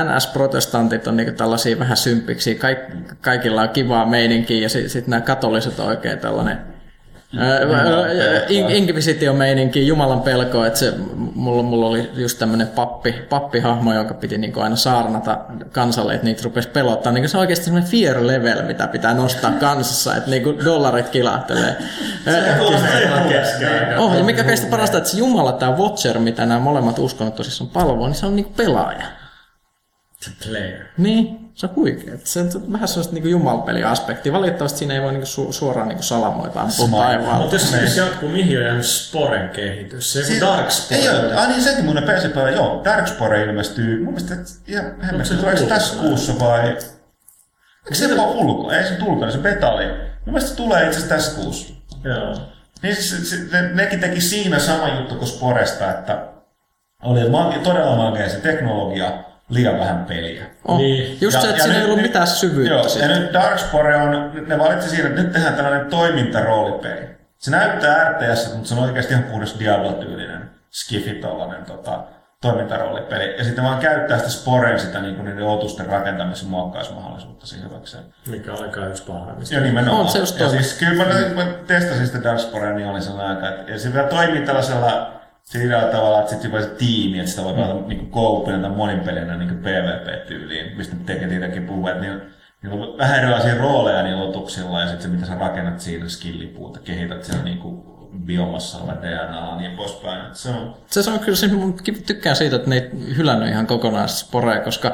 NS-protestantit on niin tällaisia vähän symppiksi. Kaik, kaikilla on kivaa meininkiä ja sitten sit nämä katoliset on oikein tällainen Inquisitio-meininki, Jumalan pelko, että se, mulla, mulla oli just tämmöinen pappi, pappihahmo, joka piti niinku aina saarnata kansalle, että niitä rupesi pelottaa. Niin se on oikeasti semmoinen fear level, mitä pitää nostaa kansassa, että niinku dollarit kilahtelee. oh, ja mikä kaikista parasta, että se Jumala, tämä Watcher, mitä nämä molemmat uskonnot tosissaan palvoo, niin se on niinku pelaaja. The player. Niin, se on huikea. Se on vähän sellaista niin jumalpeliaspektia. Valitettavasti siinä ei voi niin su- suoraan niin salamoita ampua taivaalta. Mutta jos, jos jatkuu, mihin on jäänyt Sporen kehitys? Se on Darkspore. Ei ole, ah niin sekin mun PC-päivä, joo. Darkspore ilmestyy, mun mielestä, että ihan hemmetti, tuleeko se tässä kuussa vai... Eikö se ole ulko? Ei se tulkana, se beta oli. Mun mielestä se tulee itse asiassa tässä kuussa. Joo. Niin se, se, ne, nekin teki siinä sama juttu kuin Sporesta, että oli magi, todella magea se teknologia, liian vähän peliä. Oh. Niin. Just ja, se, että siinä ei ollut mitään syvyyttä. Joo, ja nyt Darkspore on, ne valitsi siinä, että nyt tehdään tällainen toimintaroolipeli. Se näyttää RTS, mutta se on oikeasti ihan puhdas Diablo-tyylinen, skifi tollainen tota, toimintaroolipeli. Ja sitten vaan käyttää sitä Sporen sitä niin kuin niiden otusten rakentamisen muokkausmahdollisuutta siihen hyväkseen. Mikä on aika yksi parhaimmista. Ja nimenomaan. On se just ja siis, kyllä mä, mä testasin sitä Darksporea, niin oli sellainen aika, että ja se vielä toimii tällaisella sillä tavalla, että sitten se tiimi, että sitä voi pelata mm. niin koupina tai moninpelinä niin PvP-tyyliin, mistä tekee niitäkin puhua, että niillä, niillä on vähän erilaisia rooleja niillä otuksilla ja sitten se, mitä sä rakennat siinä skillipuuta, kehität siellä niin kuin biomassalla DNA ja niin poispäin. Se on, se on kyllä, siis tykkään siitä, että ne ei hylännyt ihan kokonaan sporeja, koska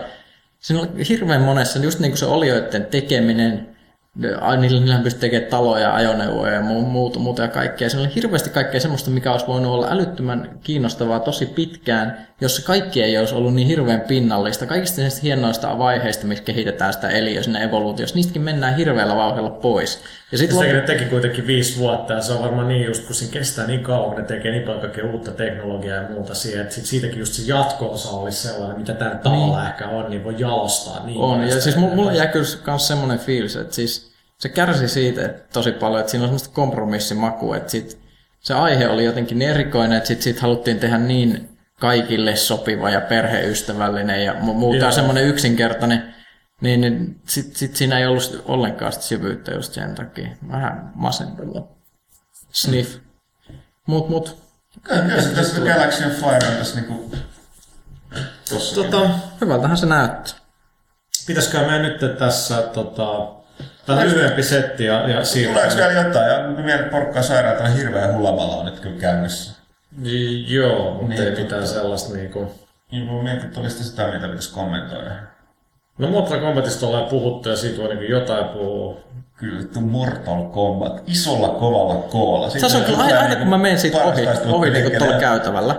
siinä on hirveän monessa, just niin kuin se olioiden tekeminen, niillä pystyy tekemään taloja, ajoneuvoja ja muuta, muuta ja kaikkea. Siinä oli hirveästi kaikkea semmoista, mikä olisi voinut olla älyttömän kiinnostavaa tosi pitkään, jos se kaikki ei olisi ollut niin hirveän pinnallista. Kaikista niistä hienoista vaiheista, missä kehitetään sitä eliöä sinne evoluutiossa, niistäkin mennään hirveällä vauhdilla pois. Ja sit lop... ne teki kuitenkin viisi vuotta ja se on varmaan niin just, kun siinä kestää niin kauan, kun ne tekee niin paljon kaikkea uutta teknologiaa ja muuta siihen, että sit siitäkin just se jatko-osa olisi sellainen, mitä tämä tavalla niin. ehkä on, niin voi jalostaa niin On, ja siis mulla jää kyllä myös semmoinen fiilis, että siis se kärsi siitä että tosi paljon, että siinä on semmoista kompromissimakua, että sit se aihe oli jotenkin erikoinen, että sitten sit haluttiin tehdä niin kaikille sopiva ja perheystävällinen ja muuta semmoinen yksinkertainen, niin, niin sitten sit siinä ei ollut ollenkaan sitä syvyyttä just sen takia. Vähän masentavaa. Sniff. Mut, mut. Kyllä se tässä Galaxy of Fire on tässä niinku... Tota, hyvältähän se näyttää. Pitäisikö me nyt tässä tota, Tämä on lyhyempi setti ja, ja siirrytään. Tuleeko vielä jotain? Ja vielä porkkaa sairaan, että hirveä hulamala on nyt kyllä käynnissä. Niin, joo, mutta niin, ei mitään sellaista niinku... Niin, mä mietin, että olisi sitä, mitä pitäisi kommentoida. No Mortal Kombatista ollaan puhuttu ja siitä voi niin jotain puhua. Kyllä, että Mortal Kombat isolla kovalla koolla. Se on kyllä aina, aina kun mä menen siitä ohi, ohi niin tuolla käytävällä.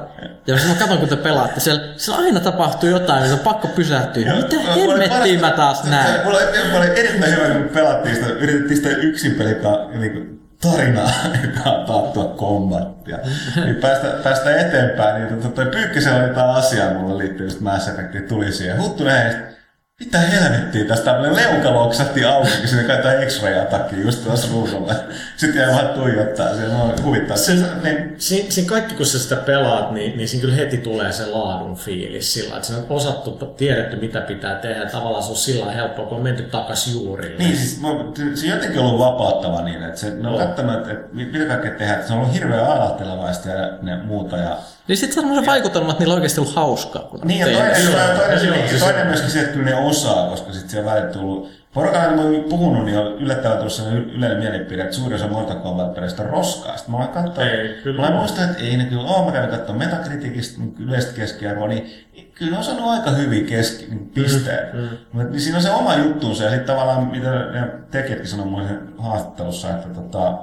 Ja jos mä katson, kun te pelaatte, siellä, siellä aina tapahtuu jotain, mitä on pakko pysähtyä. Mitä hemmettiä mä taas näen? Mulla oli, mulla erittäin hyvä, kun pelattiin sitä, yritettiin sitä yksin pelikaa, niin tarinaa, *laughs* joka on taattua kombattia. niin päästä, päästä eteenpäin, niin toi Pyykkisellä oli jotain asiaa mulle liittyy, just Mass Effect tuli siihen. Huttunen heistä, mitä helvettiä tästä tämmönen leuka loksahti auki, kun sinne kai X-raya takia just tuossa ruudulla. Sitten jäi vaan tuijottaa, se on huvittaa. Se, niin, siinä, siinä kaikki kun sä sitä pelaat, niin, niin siinä kyllä heti tulee se laadun fiilis sillä, että siinä on osattu, tiedetty mitä pitää tehdä. Tavallaan se on sillä helppoa, kun on menty takas juurille. Niin, siis mä, se on jotenkin ollut vapauttava niin, että se, ne on katsonut, että, että mitä kaikkea tehdään, se on ollut hirveän alahtelevaista ja ne muuta. Ja, Niin sitten semmoisen vaikutelma, että niillä on oikeasti ollut hauskaa. Kun niin, ja toinen, toinen, toinen, toinen, siis- toinen myöskin se, että kyllä ne osaa, koska sitten siellä välillä tullut Porukalla mä oon puhunut, niin on yllättävän tullut sellainen yleinen mielipide, että suurin osa Mortal kombat peleistä on roskaa. Sitten mä olen katsonut, Ei, kyllä. mä muistan, että ei ne kyllä ole. Mä kävin katsomaan Metacriticista niin yleistä keskiarvoa, niin kyllä ne on saanut aika hyviä keski, niin pisteet. Mm, mm. Niin siinä on se oma juttuunsa ja sitten tavallaan, mitä ne tekijätkin sanoi mulle haastattelussa, että tota,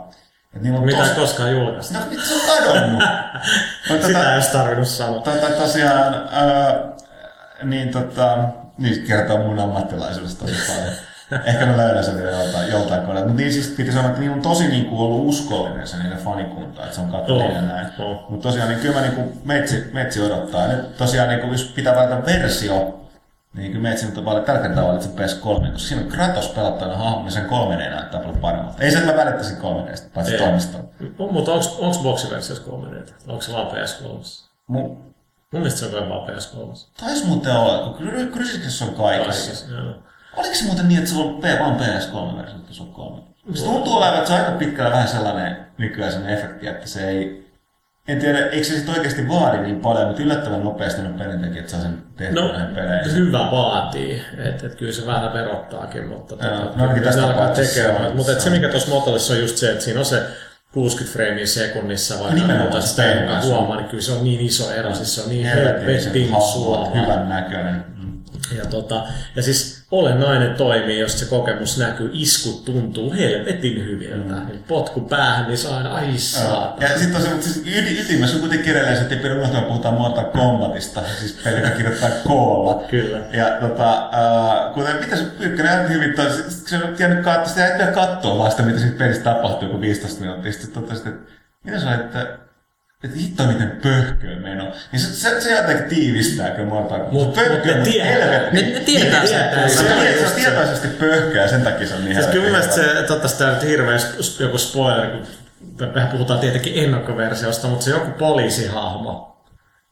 niillä on Mitä tos... koskaan julkaista. No, se on kadonnut. Mutta *laughs* Sitä ei tota, olisi tarvinnut sanoa. tota, tosiaan, ää, niin tota, niin kertoo mun ammattilaisuudesta tosi paljon. Ehkä mä löydän sen vielä joltain, joltain kohdalta. Mutta niin siis piti sanoa, että niillä on tosi niin kuin ollut uskollinen se niiden fanikunta, että se on katsonut ja näin. Mutta tosiaan niin kyllä mä niin kuin metsi, metsi odottaa. Nyt tosiaan niin kuin, jos pitää valita versio, niin kyllä metsi nyt on paljon tärkeää valita se PS3, koska siinä on Kratos pelattavana hahmo, niin sen 3D näyttää paljon paremmalta. Ei se, että mä välittäisin 3D, paitsi Ei. toimistolla. Mutta onko boksiversiossa 3 d Onko se vaan PS3? Mun, Mun mielestä se on kai vaan PS3. taisi muuten olla, kun Cry- Crysikissa on kaikissa. Oliko se muuten niin, että se on vaan PS3-versio, että se on kolme? Se tuntuu olevan, että se on aika pitkällä vähän sellainen nykyään sen efekti, että se ei... En tiedä, eikö se sitten oikeasti vaadi niin paljon, mutta yllättävän nopeasti ne pelintekijät saa sen tehtyä No, näihin peleihin. hyvä vaatii. Että et kyllä se vähän verottaakin, mutta tota, no ainakin tästä alkaa tekemään. Mutta se mikä tuossa Motolissa on just se, että siinä on se 60 freimiä sekunnissa, vaikka muuta sitä ei huomaa, niin kyllä se on niin iso ero, siis se on niin helvetin hahmo, suora. hyvän näköinen. Mm. Ja, tota, ja siis olennainen toimii, jos se kokemus näkyy, iskut tuntuu helvetin hyviltä. Mm. Potku päähän, niin saa aina, ai saata. Ja sitten on se, mutta siis yd- ytimessä on kuitenkin edelleen, että ei pidä unohtaa, puhutaan Mortal Kombatista, siis peli, joka kirjoittaa koolla. Kyllä. Ja tota, äh, kuten mitä se Pyykkönen aika hyvin toi, se on tiennyt katsoa, sitä ei katsoa vasta, mitä siitä pelistä tapahtuu, joku 15 minuuttia. Sitten totesit, että mitä sä että että hitto miten pöhköä meno. Niin se, se, se jotenkin tiivistää kyllä Mortal Kombat. Mut- Pöhköä, mut helvetti. Ne, ne tietää Ne sen. tietää Se, se on tietoisesti pöhköä, sen takia se on niin Siis kyllä mun helvetin mielestä se, totta sitä nyt hirveä sp- joku spoiler, kun mehän puhutaan tietenkin ennakkoversiosta, mutta se joku poliisihahmo.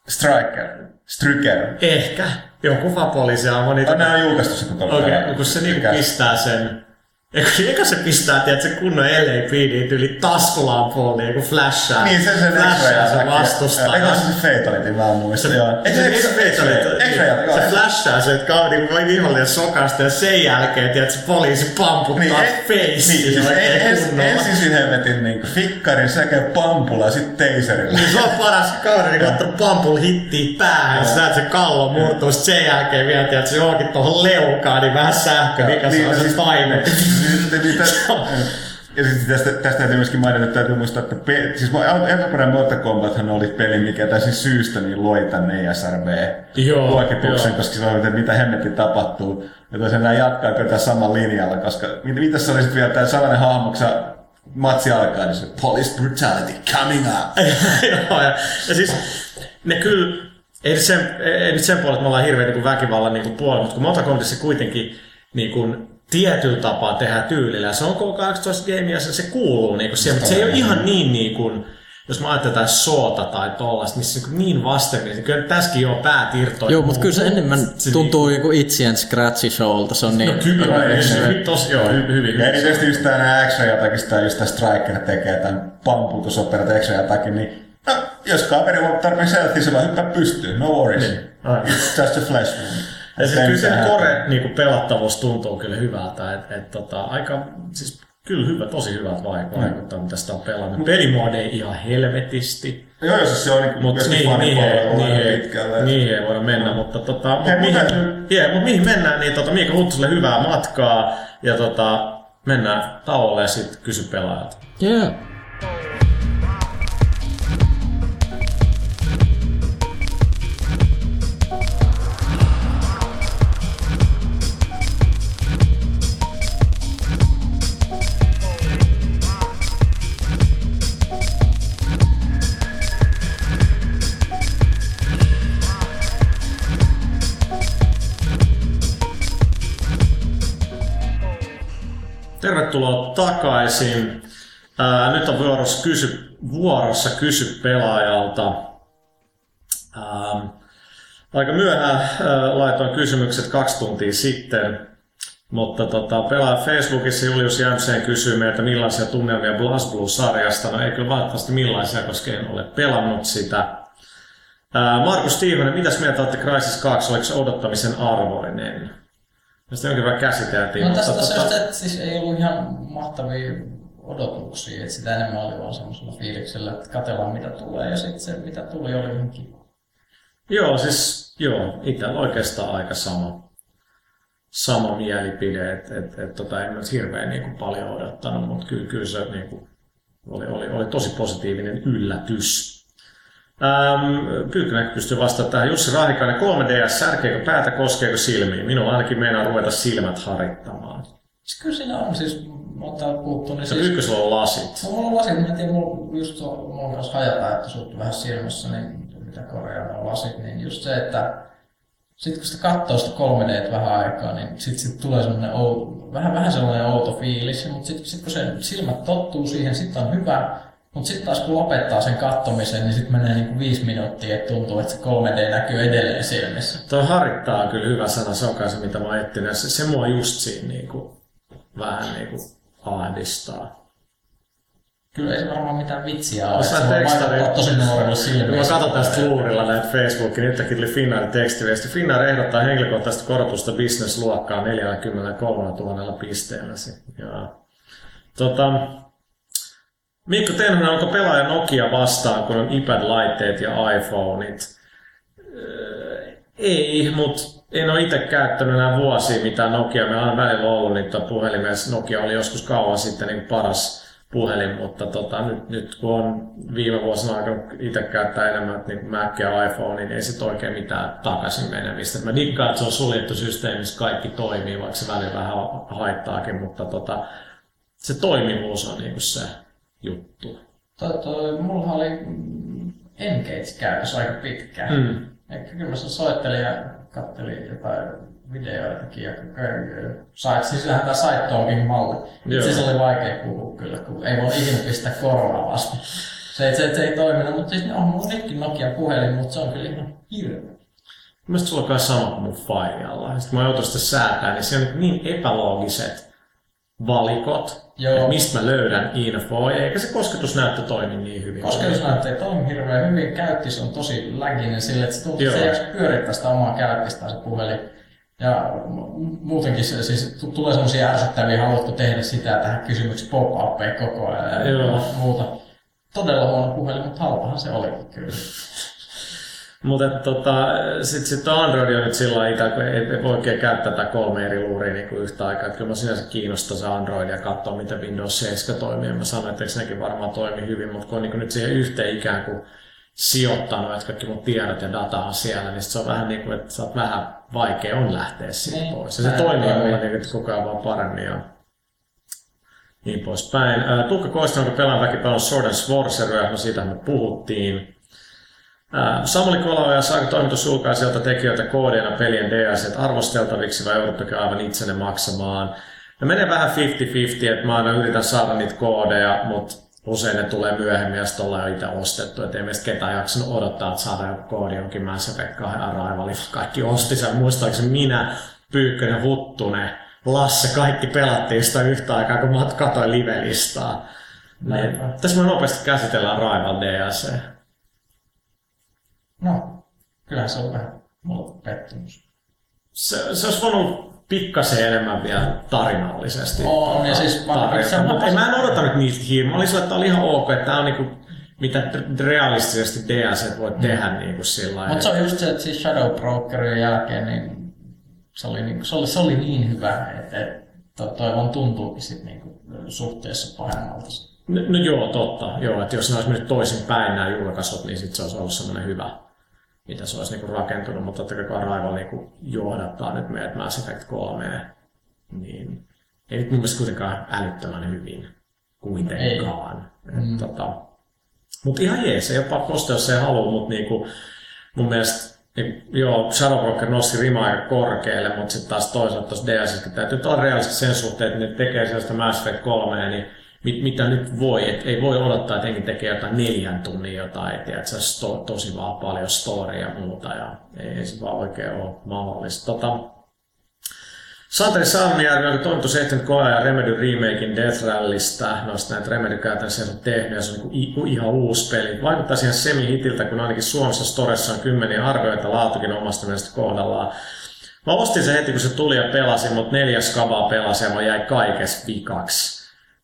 Striker. Stryker. Ehkä. Joku vaan poliisihahmo. Niin Oh, nämä on julkaistu se koko Okei, okay, kun se niinku pistää sen... Eikö, eikö se pistää, tiedät, se kunnon LAPD yli taskulampuun niinku flashaa. Niin, se sen flashaa se vastustaja. Eikö se se Fatalitin, mä en muista. Joo. Ei se, se, se, se flashaa se, että niin voi vihollinen sokasta ja sen jälkeen, se poliisi pamputtaa Niin, niin, en- face niin, siis oikein en- ens- kunnolla. ensin siinä helvetin niinku fikkarin sekä pampulla ja sitten teiserillä. Niin se on paras niin kun ottanut pampul hittiin päähän, sä näet se kallo murtuu, sen jälkeen vielä, tiedät, se johonkin tuohon leukaan, niin vähän sähkö, mikä se on se taime. *laughs* Ja sitten tästä, tästä täytyy myöskin mainita, että täytyy muistaa, että pe- siis alkuperäinen Mortal Kombathan oli peli, mikä täysin syystä niin loi tänne ESRB-luokituksen, koska se oli, että mitä hemmetti tapahtuu. Ja tosiaan nämä jatkaa kyllä tässä samalla linjalla, koska mit, mitä se oli sitten vielä tämä sellainen hahmo, kun matsi alkaa, niin se police brutality coming up. *laughs* Joo, ja, ja siis ne kyllä, ei nyt sen, ei nyt sen puolella, että me ollaan hirveän niin väkivallan niin puolella, mutta kun Mortal Kombatissa kuitenkin niin kuin, tietyllä tapaa tehdään tyylillä, se on K18 game ja se, se kuuluu niin kuin siihen, mutta se ei ole ihan niin, niin kuin, jos mä ajattelen soota tai tollasta, missä niin, niin vasten, niin kyllä tässäkin on päät irtoa. Joo, mutta kyllä se enemmän tuntuu joku itsien scratchy showlta. Se on niin... No kyllä, Joo, eikö se- hyvin, tos, joo, hyvin, hyvin. Ja erityisesti just tää X-Ray jotakin, sitä just tää Striker tekee tämän pamputusoperaat X-Ray jotakin, niin no, jos kaveri on tarpeeksi selfie, se vaan hyppää pystyyn, no worries. Niin. It's just a flash wound. Ja siis kyllä se mitään kore niin pelattavuus tuntuu kyllä hyvältä. Et, et, tota, aika, siis kyllä hyvä, tosi hyvät vaik- vaikuttaa, mitä sitä on pelannut. Pelimoodi ei ihan helvetisti, Joo, joo, siis se on niinku mutta niin, niihin, ei, pitkälle. niihin ei voida mennä, mutta, tota, mut mihin, yeah, mut mihin mennään, niin tota, Miika Huttuselle hyvää matkaa ja tota, mennään tauolle ja sitten kysy pelaajalta. Yeah. Tervetuloa takaisin. Ää, nyt on vuorossa kysy, vuorossa kysy pelaajalta. Ää, aika myöhään ää, laitoin kysymykset kaksi tuntia sitten, mutta tota, pelaa Facebookissa Julius Jämseen kysyy meiltä millaisia tunnelmia Blast Blue-sarjasta. No ei kyllä valitettavasti millaisia, koska en ole pelannut sitä. Ää, Markus Tiivonen, mitäs mieltä olette Crysis 2? Oliko se odottamisen arvoinen? Tästä jonkin verran käsiteltiin. No mutta tästä tota- syystä, että siis ei ollut ihan mahtavia odotuksia, että sitä enemmän oli vaan semmoisella fiiliksellä, että katsellaan mitä tulee ja sitten se mitä tuli oli ihan kiva. Joo, siis joo, itsellä oikeastaan aika sama, sama mielipide, että et, et, tota, en nyt hirveän niin kuin, paljon odottanut, mutta kyllä, kyllä se niin kuin, oli, oli, oli tosi positiivinen yllätys. Ähm, Pyykkönen pystyy vastaamaan tähän. Jussi Rahikainen, 3DS, särkeekö päätä, koskeeko silmiin? Minulla ainakin meinaa ruveta silmät harittamaan. Siis kyllä siinä on, siis täällä puhuttu, niin Se siis... Pyykkösellä on lasit. No, mulla on lasit, mä en tiedä, mulla just se, mulla on että sut vähän silmässä, niin mitä korjaa ne lasit, niin just se, että sit kun sitä katsoo sitä 3 d vähän aikaa, niin sit, sit tulee semmoinen outo, vähän, vähän sellainen outo fiilis, mutta sit, sit kun se silmät tottuu siihen, sitten on hyvä, mutta sitten taas kun lopettaa sen kattomisen, niin sitten menee niinku viisi minuuttia, että tuntuu, että se 3D näkyy edelleen silmissä. Tuo harittaa on kyllä hyvä sana, se on kai se mitä mä etsinyt. Se, se mua just siinä niin kuin, vähän niin kuin ahdistaa. Kyllä ei se varmaan mitään vitsiä ole. Mä tekstarin- tosi nuorille silmille. Mä katson tästä luurilla näitä Facebookin, nyt tuli Finnairin tekstiviesti. Finnair ehdottaa henkilökohtaista korotusta business-luokkaa 43 000 pisteellä. Ja, tota, Mikko Tenhonen, onko pelaaja Nokia vastaan, kun on iPad-laitteet ja iPhoneit? Öö, ei, mutta en ole itse käyttänyt enää vuosia mitä Nokia. Meillä on välillä ollut niitä puhelimessa. Nokia oli joskus kauan sitten niin paras puhelin, mutta tota, nyt, nyt kun on viime vuosina alkanut itse käyttää enemmän niin Macia ja iPhone, niin ei sit oikein mitään takaisin menemistä. Mä diggaan, että se on suljettu systeemi, missä kaikki toimii, vaikka se välillä vähän haittaakin, mutta tota, se toimivuus on niinku se juttu. Toi, mulla oli Engage käytössä aika pitkään. Mm. Ehkä kyllä mä soittelin ja kattelin jotain videoitakin ja sait, siis kyllähän tää Saitonkin malli. Joo. Itse asiassa oli vaikea puhua kyllä, kun ei voi ikinä pistää korvaa vasta. Se, se, se ei toiminut, mutta siis on mulla nytkin Nokia puhelin, mutta se on kyllä ihan hirveä. Mielestäni sulla on kai sama kuin mun faijalla. Sitten mä joutun sitä säätää, niin se on niin epäloogiset valikot, Joo. että mistä mä löydän infoa, eikä se kosketusnäyttö toimi niin hyvin. Kosketusnäytteet toimi hirveän hyvin, käyttis on tosi läginen sille, että se tuntuu, että se ei pyörittää sitä omaa käyttistään se puhelin. Ja mu- muutenkin se, siis tu- tulee semmoisia ärsyttäviä, haluatko tehdä sitä tähän kysymyksiä pop koko ajan ja Joo. muuta. Todella huono puhelin, mutta halpahan se olikin kyllä. Mutta tota, sitten sit Android on nyt sillä lailla, kun ei, ei voi oikein käyttää tätä kolme eri luuria niin kuin yhtä aikaa. Et kyllä mä sinänsä kiinnostaa se Android ja katsoa, miten Windows 7 toimii. Mä sanoin, että eikö nekin varmaan toimi hyvin, mutta kun on niin kuin nyt siihen yhteen ikään kuin sijoittanut, että kaikki mun tiedot ja data on siellä, niin se on vähän niin kuin, että sä oot vähän vaikea on lähteä siitä Niin. pois. Ja se toimii mulle niin, että koko ajan vaan paremmin ja niin poispäin. Ää, Tuukka Koista, onko pelaan väki pelannut Sword and Sorcerer, no siitä me puhuttiin. Samuli Kolao ja saako toimitus julkaisijoilta tekijöiltä koodeina pelien DLCt arvosteltaviksi vai joudutteko aivan itsenne maksamaan? No menee vähän 50-50, että mä aina yritän saada niitä koodeja, mutta usein ne tulee myöhemmin ja sitten ollaan jo itse ostettu. Että ei meistä ketään jaksanut odottaa, että saadaan joku koodi jonkin Mass Effect 2 Arrivalin. Kaikki osti sen, muistaakseni minä, Pyykkönen, Huttunen, Lasse, kaikki pelattiin sitä yhtä aikaa, kun mä katsoin live-listaa. Niin, tässä me nopeasti käsitellään Rival DLC. No, kyllähän se on vähän mulla pettymys. Se, se olisi voinut pikkasen enemmän vielä tarinallisesti. On, ja siis mä- tarjota, se on- mutta mä en odottanut niistä hirveä. Mä olin sillä, että oli ihan ok, että tää on niinku, mitä realistisesti DLC voi tehdä niinku sillä lailla. Mutta se on just se, että siis Shadow Brokerin jälkeen niin se oli, niin, se oli, se oli niin hyvä, että, to- toivon tuntuukin sit niin suhteessa pahemmalta. No, no joo, totta. Joo, että jos ne olisi mennyt toisin päin nämä julkaisut, niin sit se olisi ollut semmoinen hyvä, mitä se olisi niinku rakentunut. Mutta totta kai Arrival niinku johdattaa nyt meidät Mass Effect 3, niin ei nyt mun mielestä kuitenkaan älyttömän hyvin kuitenkaan. Mm. Tota, mutta ihan jees, ei ole pakko ostaa, jos ei halua, mutta niinku, mun mielestä niin, joo, Shadowbroker nosti rimaa aika korkealle, mutta sitten taas toisaalta tuossa DLCssäkin täytyy olla realistisesti sen suhteen, että ne tekee sellaista Mass Effect 3, niin mit, mitä nyt voi, et ei voi odottaa, että henki tekee jotain neljän tunnin jotain, että se sto, tosi vaan paljon storia ja muuta, ja ei, ei se vaan oikein ole mahdollista. Tota, Santeri Salmijärvi on toimittu 73 ja Remedy remakein Death Rallysta, noista näitä Remedy käytännössä on tehnyt, ja se on niin ihan uusi peli. Vaikuttaa siihen semi-hitiltä, kun ainakin Suomessa Storessa on kymmeniä arvioita, laatukin omasta mielestä kohdallaan. Mä ostin se heti, kun se tuli ja pelasin, mutta neljäs kavaa pelasin ja mä jäi kaikessa vikaksi.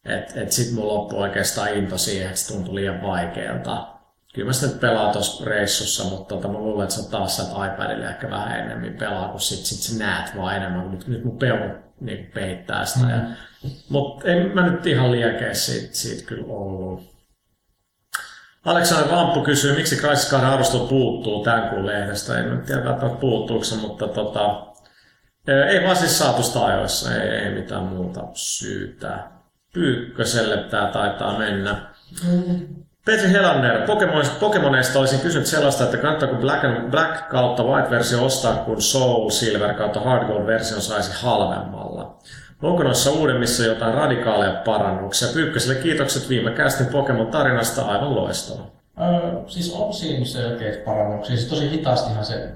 Et, et sit mun loppui oikeastaan into siihen, että se tuntui liian vaikealta. Kyllä mä sitä nyt pelaan tuossa reissussa, mutta tota, mä luulen, että se taas sieltä iPadille ehkä vähän enemmän pelaa, kun sit, sit sä näet vaan enemmän, nyt, nyt mun peukut niin peittää sitä. Mm-hmm. Ja, mutta en mä nyt ihan liekeä siitä, siitä kyllä ollut. Aleksander Vamppu kysyy, miksi Crysis 2 arvostelu puuttuu tämän kuun lehdestä. En tiedä välttämättä puuttuuko se, mutta tota, ei vaan siis saatu sitä ajoissa, ei, ei mitään muuta syytä. Pyykköselle tämä taitaa mennä. Mm. Petri Helander, Pokemoneista olisin kysynyt sellaista, että kannattaako Black, and Black kautta White-versio ostaa, kun Soul Silver kautta Hard Gold-versio saisi halvemmalla. Onko noissa uudemmissa jotain radikaaleja parannuksia? Pyykköselle kiitokset viime kästin Pokemon tarinasta, aivan loistava. Öö, siis on siinä selkeitä parannuksia. Siis tosi hitaastihan se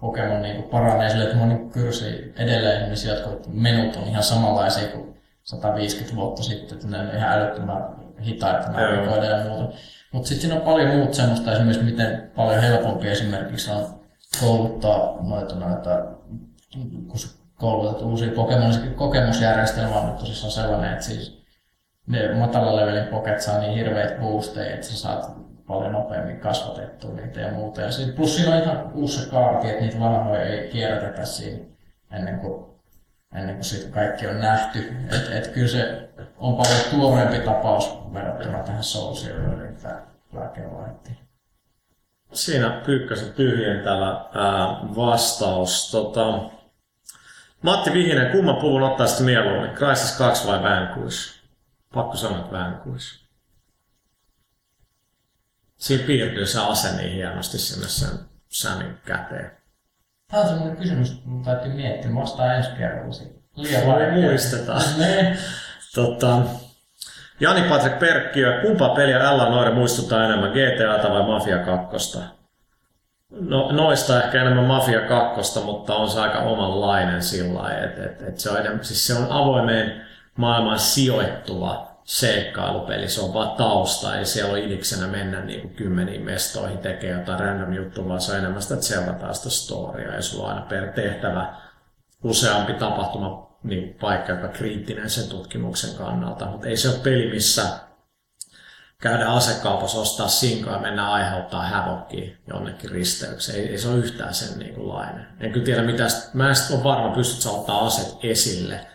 Pokemon niin paranee sille, että moni kyrsi edelleen ihmisiä, jotka menut on ihan samanlaisia kuin 150 vuotta sitten, että ne on ihan älyttömän hitaita navigoida ja muuta. Mutta sitten siinä on paljon muut semmoista, esimerkiksi miten paljon helpompi esimerkiksi on kouluttaa noita, noita kun koulutat uusia Pokemon, kokemusjärjestelmä on tosissaan sellainen, että siis ne matala levelin poket saa niin hirveitä boosteja, että sä saat paljon nopeammin kasvatettua niitä ja muuta. Ja sit, plus siinä on ihan uusi kaarti, että niitä vanhoja ei kierrätetä siinä ennen kuin, ennen kuin siitä kaikki on nähty. Et, et kyllä se on paljon tuoreempi tapaus verrattuna tähän Soul Silveriin, tämä. Siinä Pyykkäsen tyhjentävä ää, vastaus. Tota, Matti Vihinen, kumman puvun ottaa sitten mieluummin? Crysis 2 vai Vanquish? Pakko sanoa, että Vanquish. Siinä piirtyy se ase niin hienosti sinne sen Samin käteen. Tämä on sellainen kysymys, mutta täytyy miettiä. Mä vastaan ensi kerralla Liian vaikea. muistetaan. *laughs* Ne. Tota, Jani Patrik Perkkiö, kumpaa peliä L Noire muistuttaa enemmän, GTA vai Mafia 2? No, noista ehkä enemmän Mafia 2, mutta on se aika omanlainen sillä että et, et se, on siis se on avoimeen maailmaan sijoittuva seikkailupeli, se on vaan tausta, ei siellä ole idiksenä mennä niin kuin kymmeniin mestoihin tekemään jotain random juttua, vaan se on enemmän sitä, että seurataan sitä storya ja sulla on aina per tehtävä useampi tapahtuma niin paikka, joka kriittinen sen tutkimuksen kannalta, mutta ei se ole peli, missä käydä asekaupassa, ostaa sinkoa ja mennä aiheuttaa hävokkiä jonnekin risteykseen. Ei, ei se ole yhtään sen niin kuin lainen. En kyllä tiedä mitä, mä en ole varma, pystyt sä ottaa aset esille,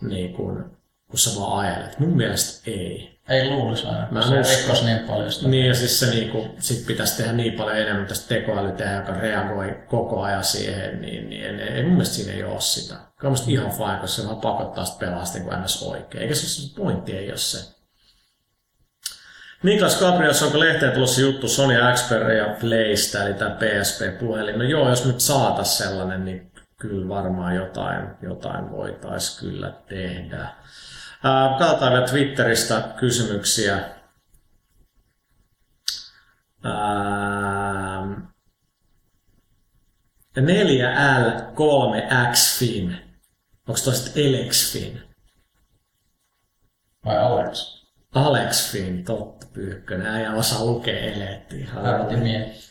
niin kuin, kun sä vaan ajelet. Mun mielestä ei. Ei luulisi aina, mä se rikkos niin paljon sitä. Niin, ja siis se niinku, sit pitäisi tehdä niin paljon enemmän tästä tekoäly tehdä, joka reagoi koko ajan siihen, niin, niin ei, ei, mun mielestä siinä ei ole sitä. Kyllä musta ihan fine, koska se vaan pakottaa sitä pelaa sitten kuin ns. oikein. Eikä se pointti ei ole se. Niklas Gabriels, onko lehteen tulossa juttu Sony Xperia ja Playsta, eli tämä PSP-puhelin? No joo, jos nyt saatas sellainen, niin kyllä varmaan jotain, jotain voitaisiin kyllä tehdä. Katsotaan vielä Twitteristä kysymyksiä. Ää, 4L3X-Fin. Onko toista Elex-Fin? Vai Alex? Alex Fin, totta pyykkönen. Äijä osaa lukea eleettiä.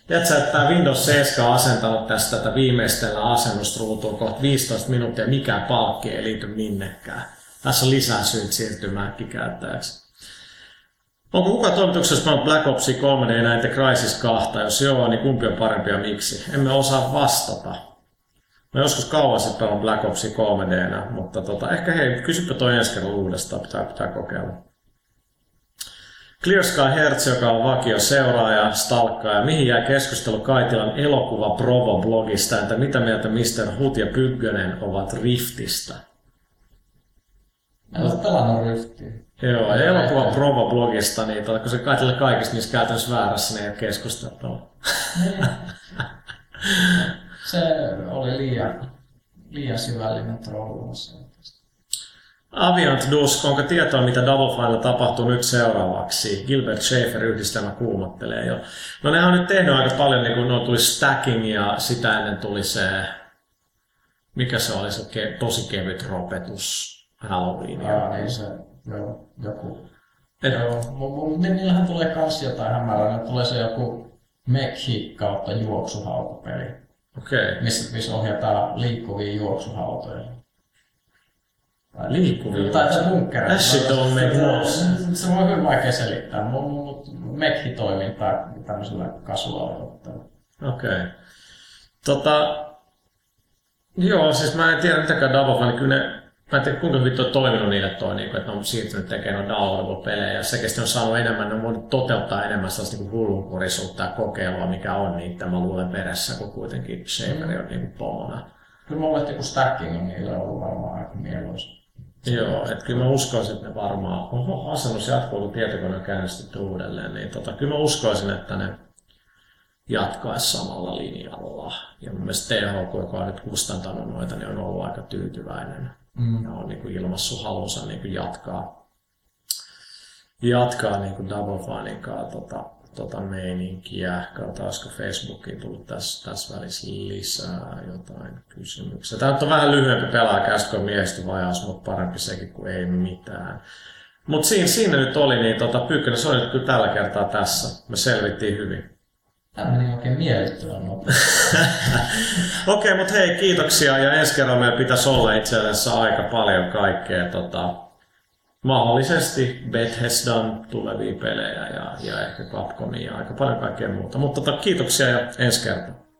Tiedätkö, että tämä Windows 7 on asentanut tästä tätä viimeistellä asennustruutua kohta 15 minuuttia, mikä palkki ei liity minnekään. Tässä lisää syyt siirtyä Mac-käyttäjäksi. Onko kuka toimituksessa on Black Ops 3 d näitä Crysis 2? Jos joo, niin kumpi on parempi ja miksi? Emme osaa vastata. Mä joskus kauan sitten pelaan Black Ops 3 d mutta tota, ehkä hei, kysypä toi ensi kerran uudestaan, pitää, pitää kokeilla. Clear Sky Hertz, joka on vakio seuraaja, stalkkaaja. Mihin jää keskustelu Kaitilan elokuva Provo-blogista, että mitä mieltä Mr. Hut ja Pygkönen ovat Riftistä? En ole pelannut Riftiä. Joo, ja elokuva Provo-blogista, niin tota, kun se Kaitila kaikista niissä käytännössä väärässä, niin ei ole keskustelua. Se oli liian, liian syvällinen trollaus. Aviant Dusk, onko tietoa, mitä Double Fine tapahtuu nyt seuraavaksi? Gilbert Schaefer yhdistelmä kuumottelee jo. No ne on nyt tehnyt aika paljon, niin kun no, tuli stacking ja sitä ennen tuli se, mikä se oli se ke, tosi kevyt ropetus Halloween. Joo, niin se, joo, joku. Et, joo, mutta niillähän tulee kans jotain hämärää. Tulee se joku Mekhi kautta juoksuhautapeli. Okei. Okay. Missä, missä ohjataan liikkuvia juoksuhautoja. Liikkuvia Tai se don't make no sense. Se on hyvin vaikea selittää, mutta Mekhi-toimintaa tämmöisellä kasuaalilla. Okei. Okay. Tota, joo, siis mä en tiedä mitäkään Davos, niin kyllä ne Mä en tiedä, kuinka hyvin on toiminut niille toi, niin kuin, että ne on siirtynyt tekemään downloadable-pelejä. Ja sekin on saanut enemmän, ne on voinut toteuttaa enemmän sellaista niin hullunkurisuutta ja kokeilua, mikä on niitä, mä luulen, veressä, kun kuitenkin Shaveri on niin pomona. Kyllä mulla joku stacking on niille ollut varmaan aika mieluisa. Joo, että kyllä mä uskoisin, että ne varmaan, oho, asennus jatkuu, kun tietokone on käynnistetty uudelleen, niin tota, kyllä mä uskoisin, että ne jatkaisi samalla linjalla. Ja mun mielestä THQ, joka on nyt kustantanut noita, niin on ollut aika tyytyväinen mm. on niin kuin ilmassut halunsa niin kuin jatkaa, jatkaa niin kuin Double Finin kanssa tota, tota meininkiä. Katsotaan, olisiko Facebookiin tullut tässä, tässä välissä lisää jotain kysymyksiä. Tämä on vähän lyhyempi pelaajakästä kuin miehistö vajaus, mutta parempi sekin kuin ei mitään. Mutta siinä, siinä nyt oli, niin tota, Pyykkönen, se oli kyllä tällä kertaa tässä. Me selvittiin hyvin. Tämä meni oikein miellyttävän *laughs* Okei, okay, mutta hei, kiitoksia. Ja ensi kerralla meillä pitäisi olla itse asiassa aika paljon kaikkea tota, mahdollisesti Bethesdan tulevia pelejä ja, ja ehkä Capcomia ja aika paljon kaikkea muuta. Mutta tota, kiitoksia ja ensi kertaa.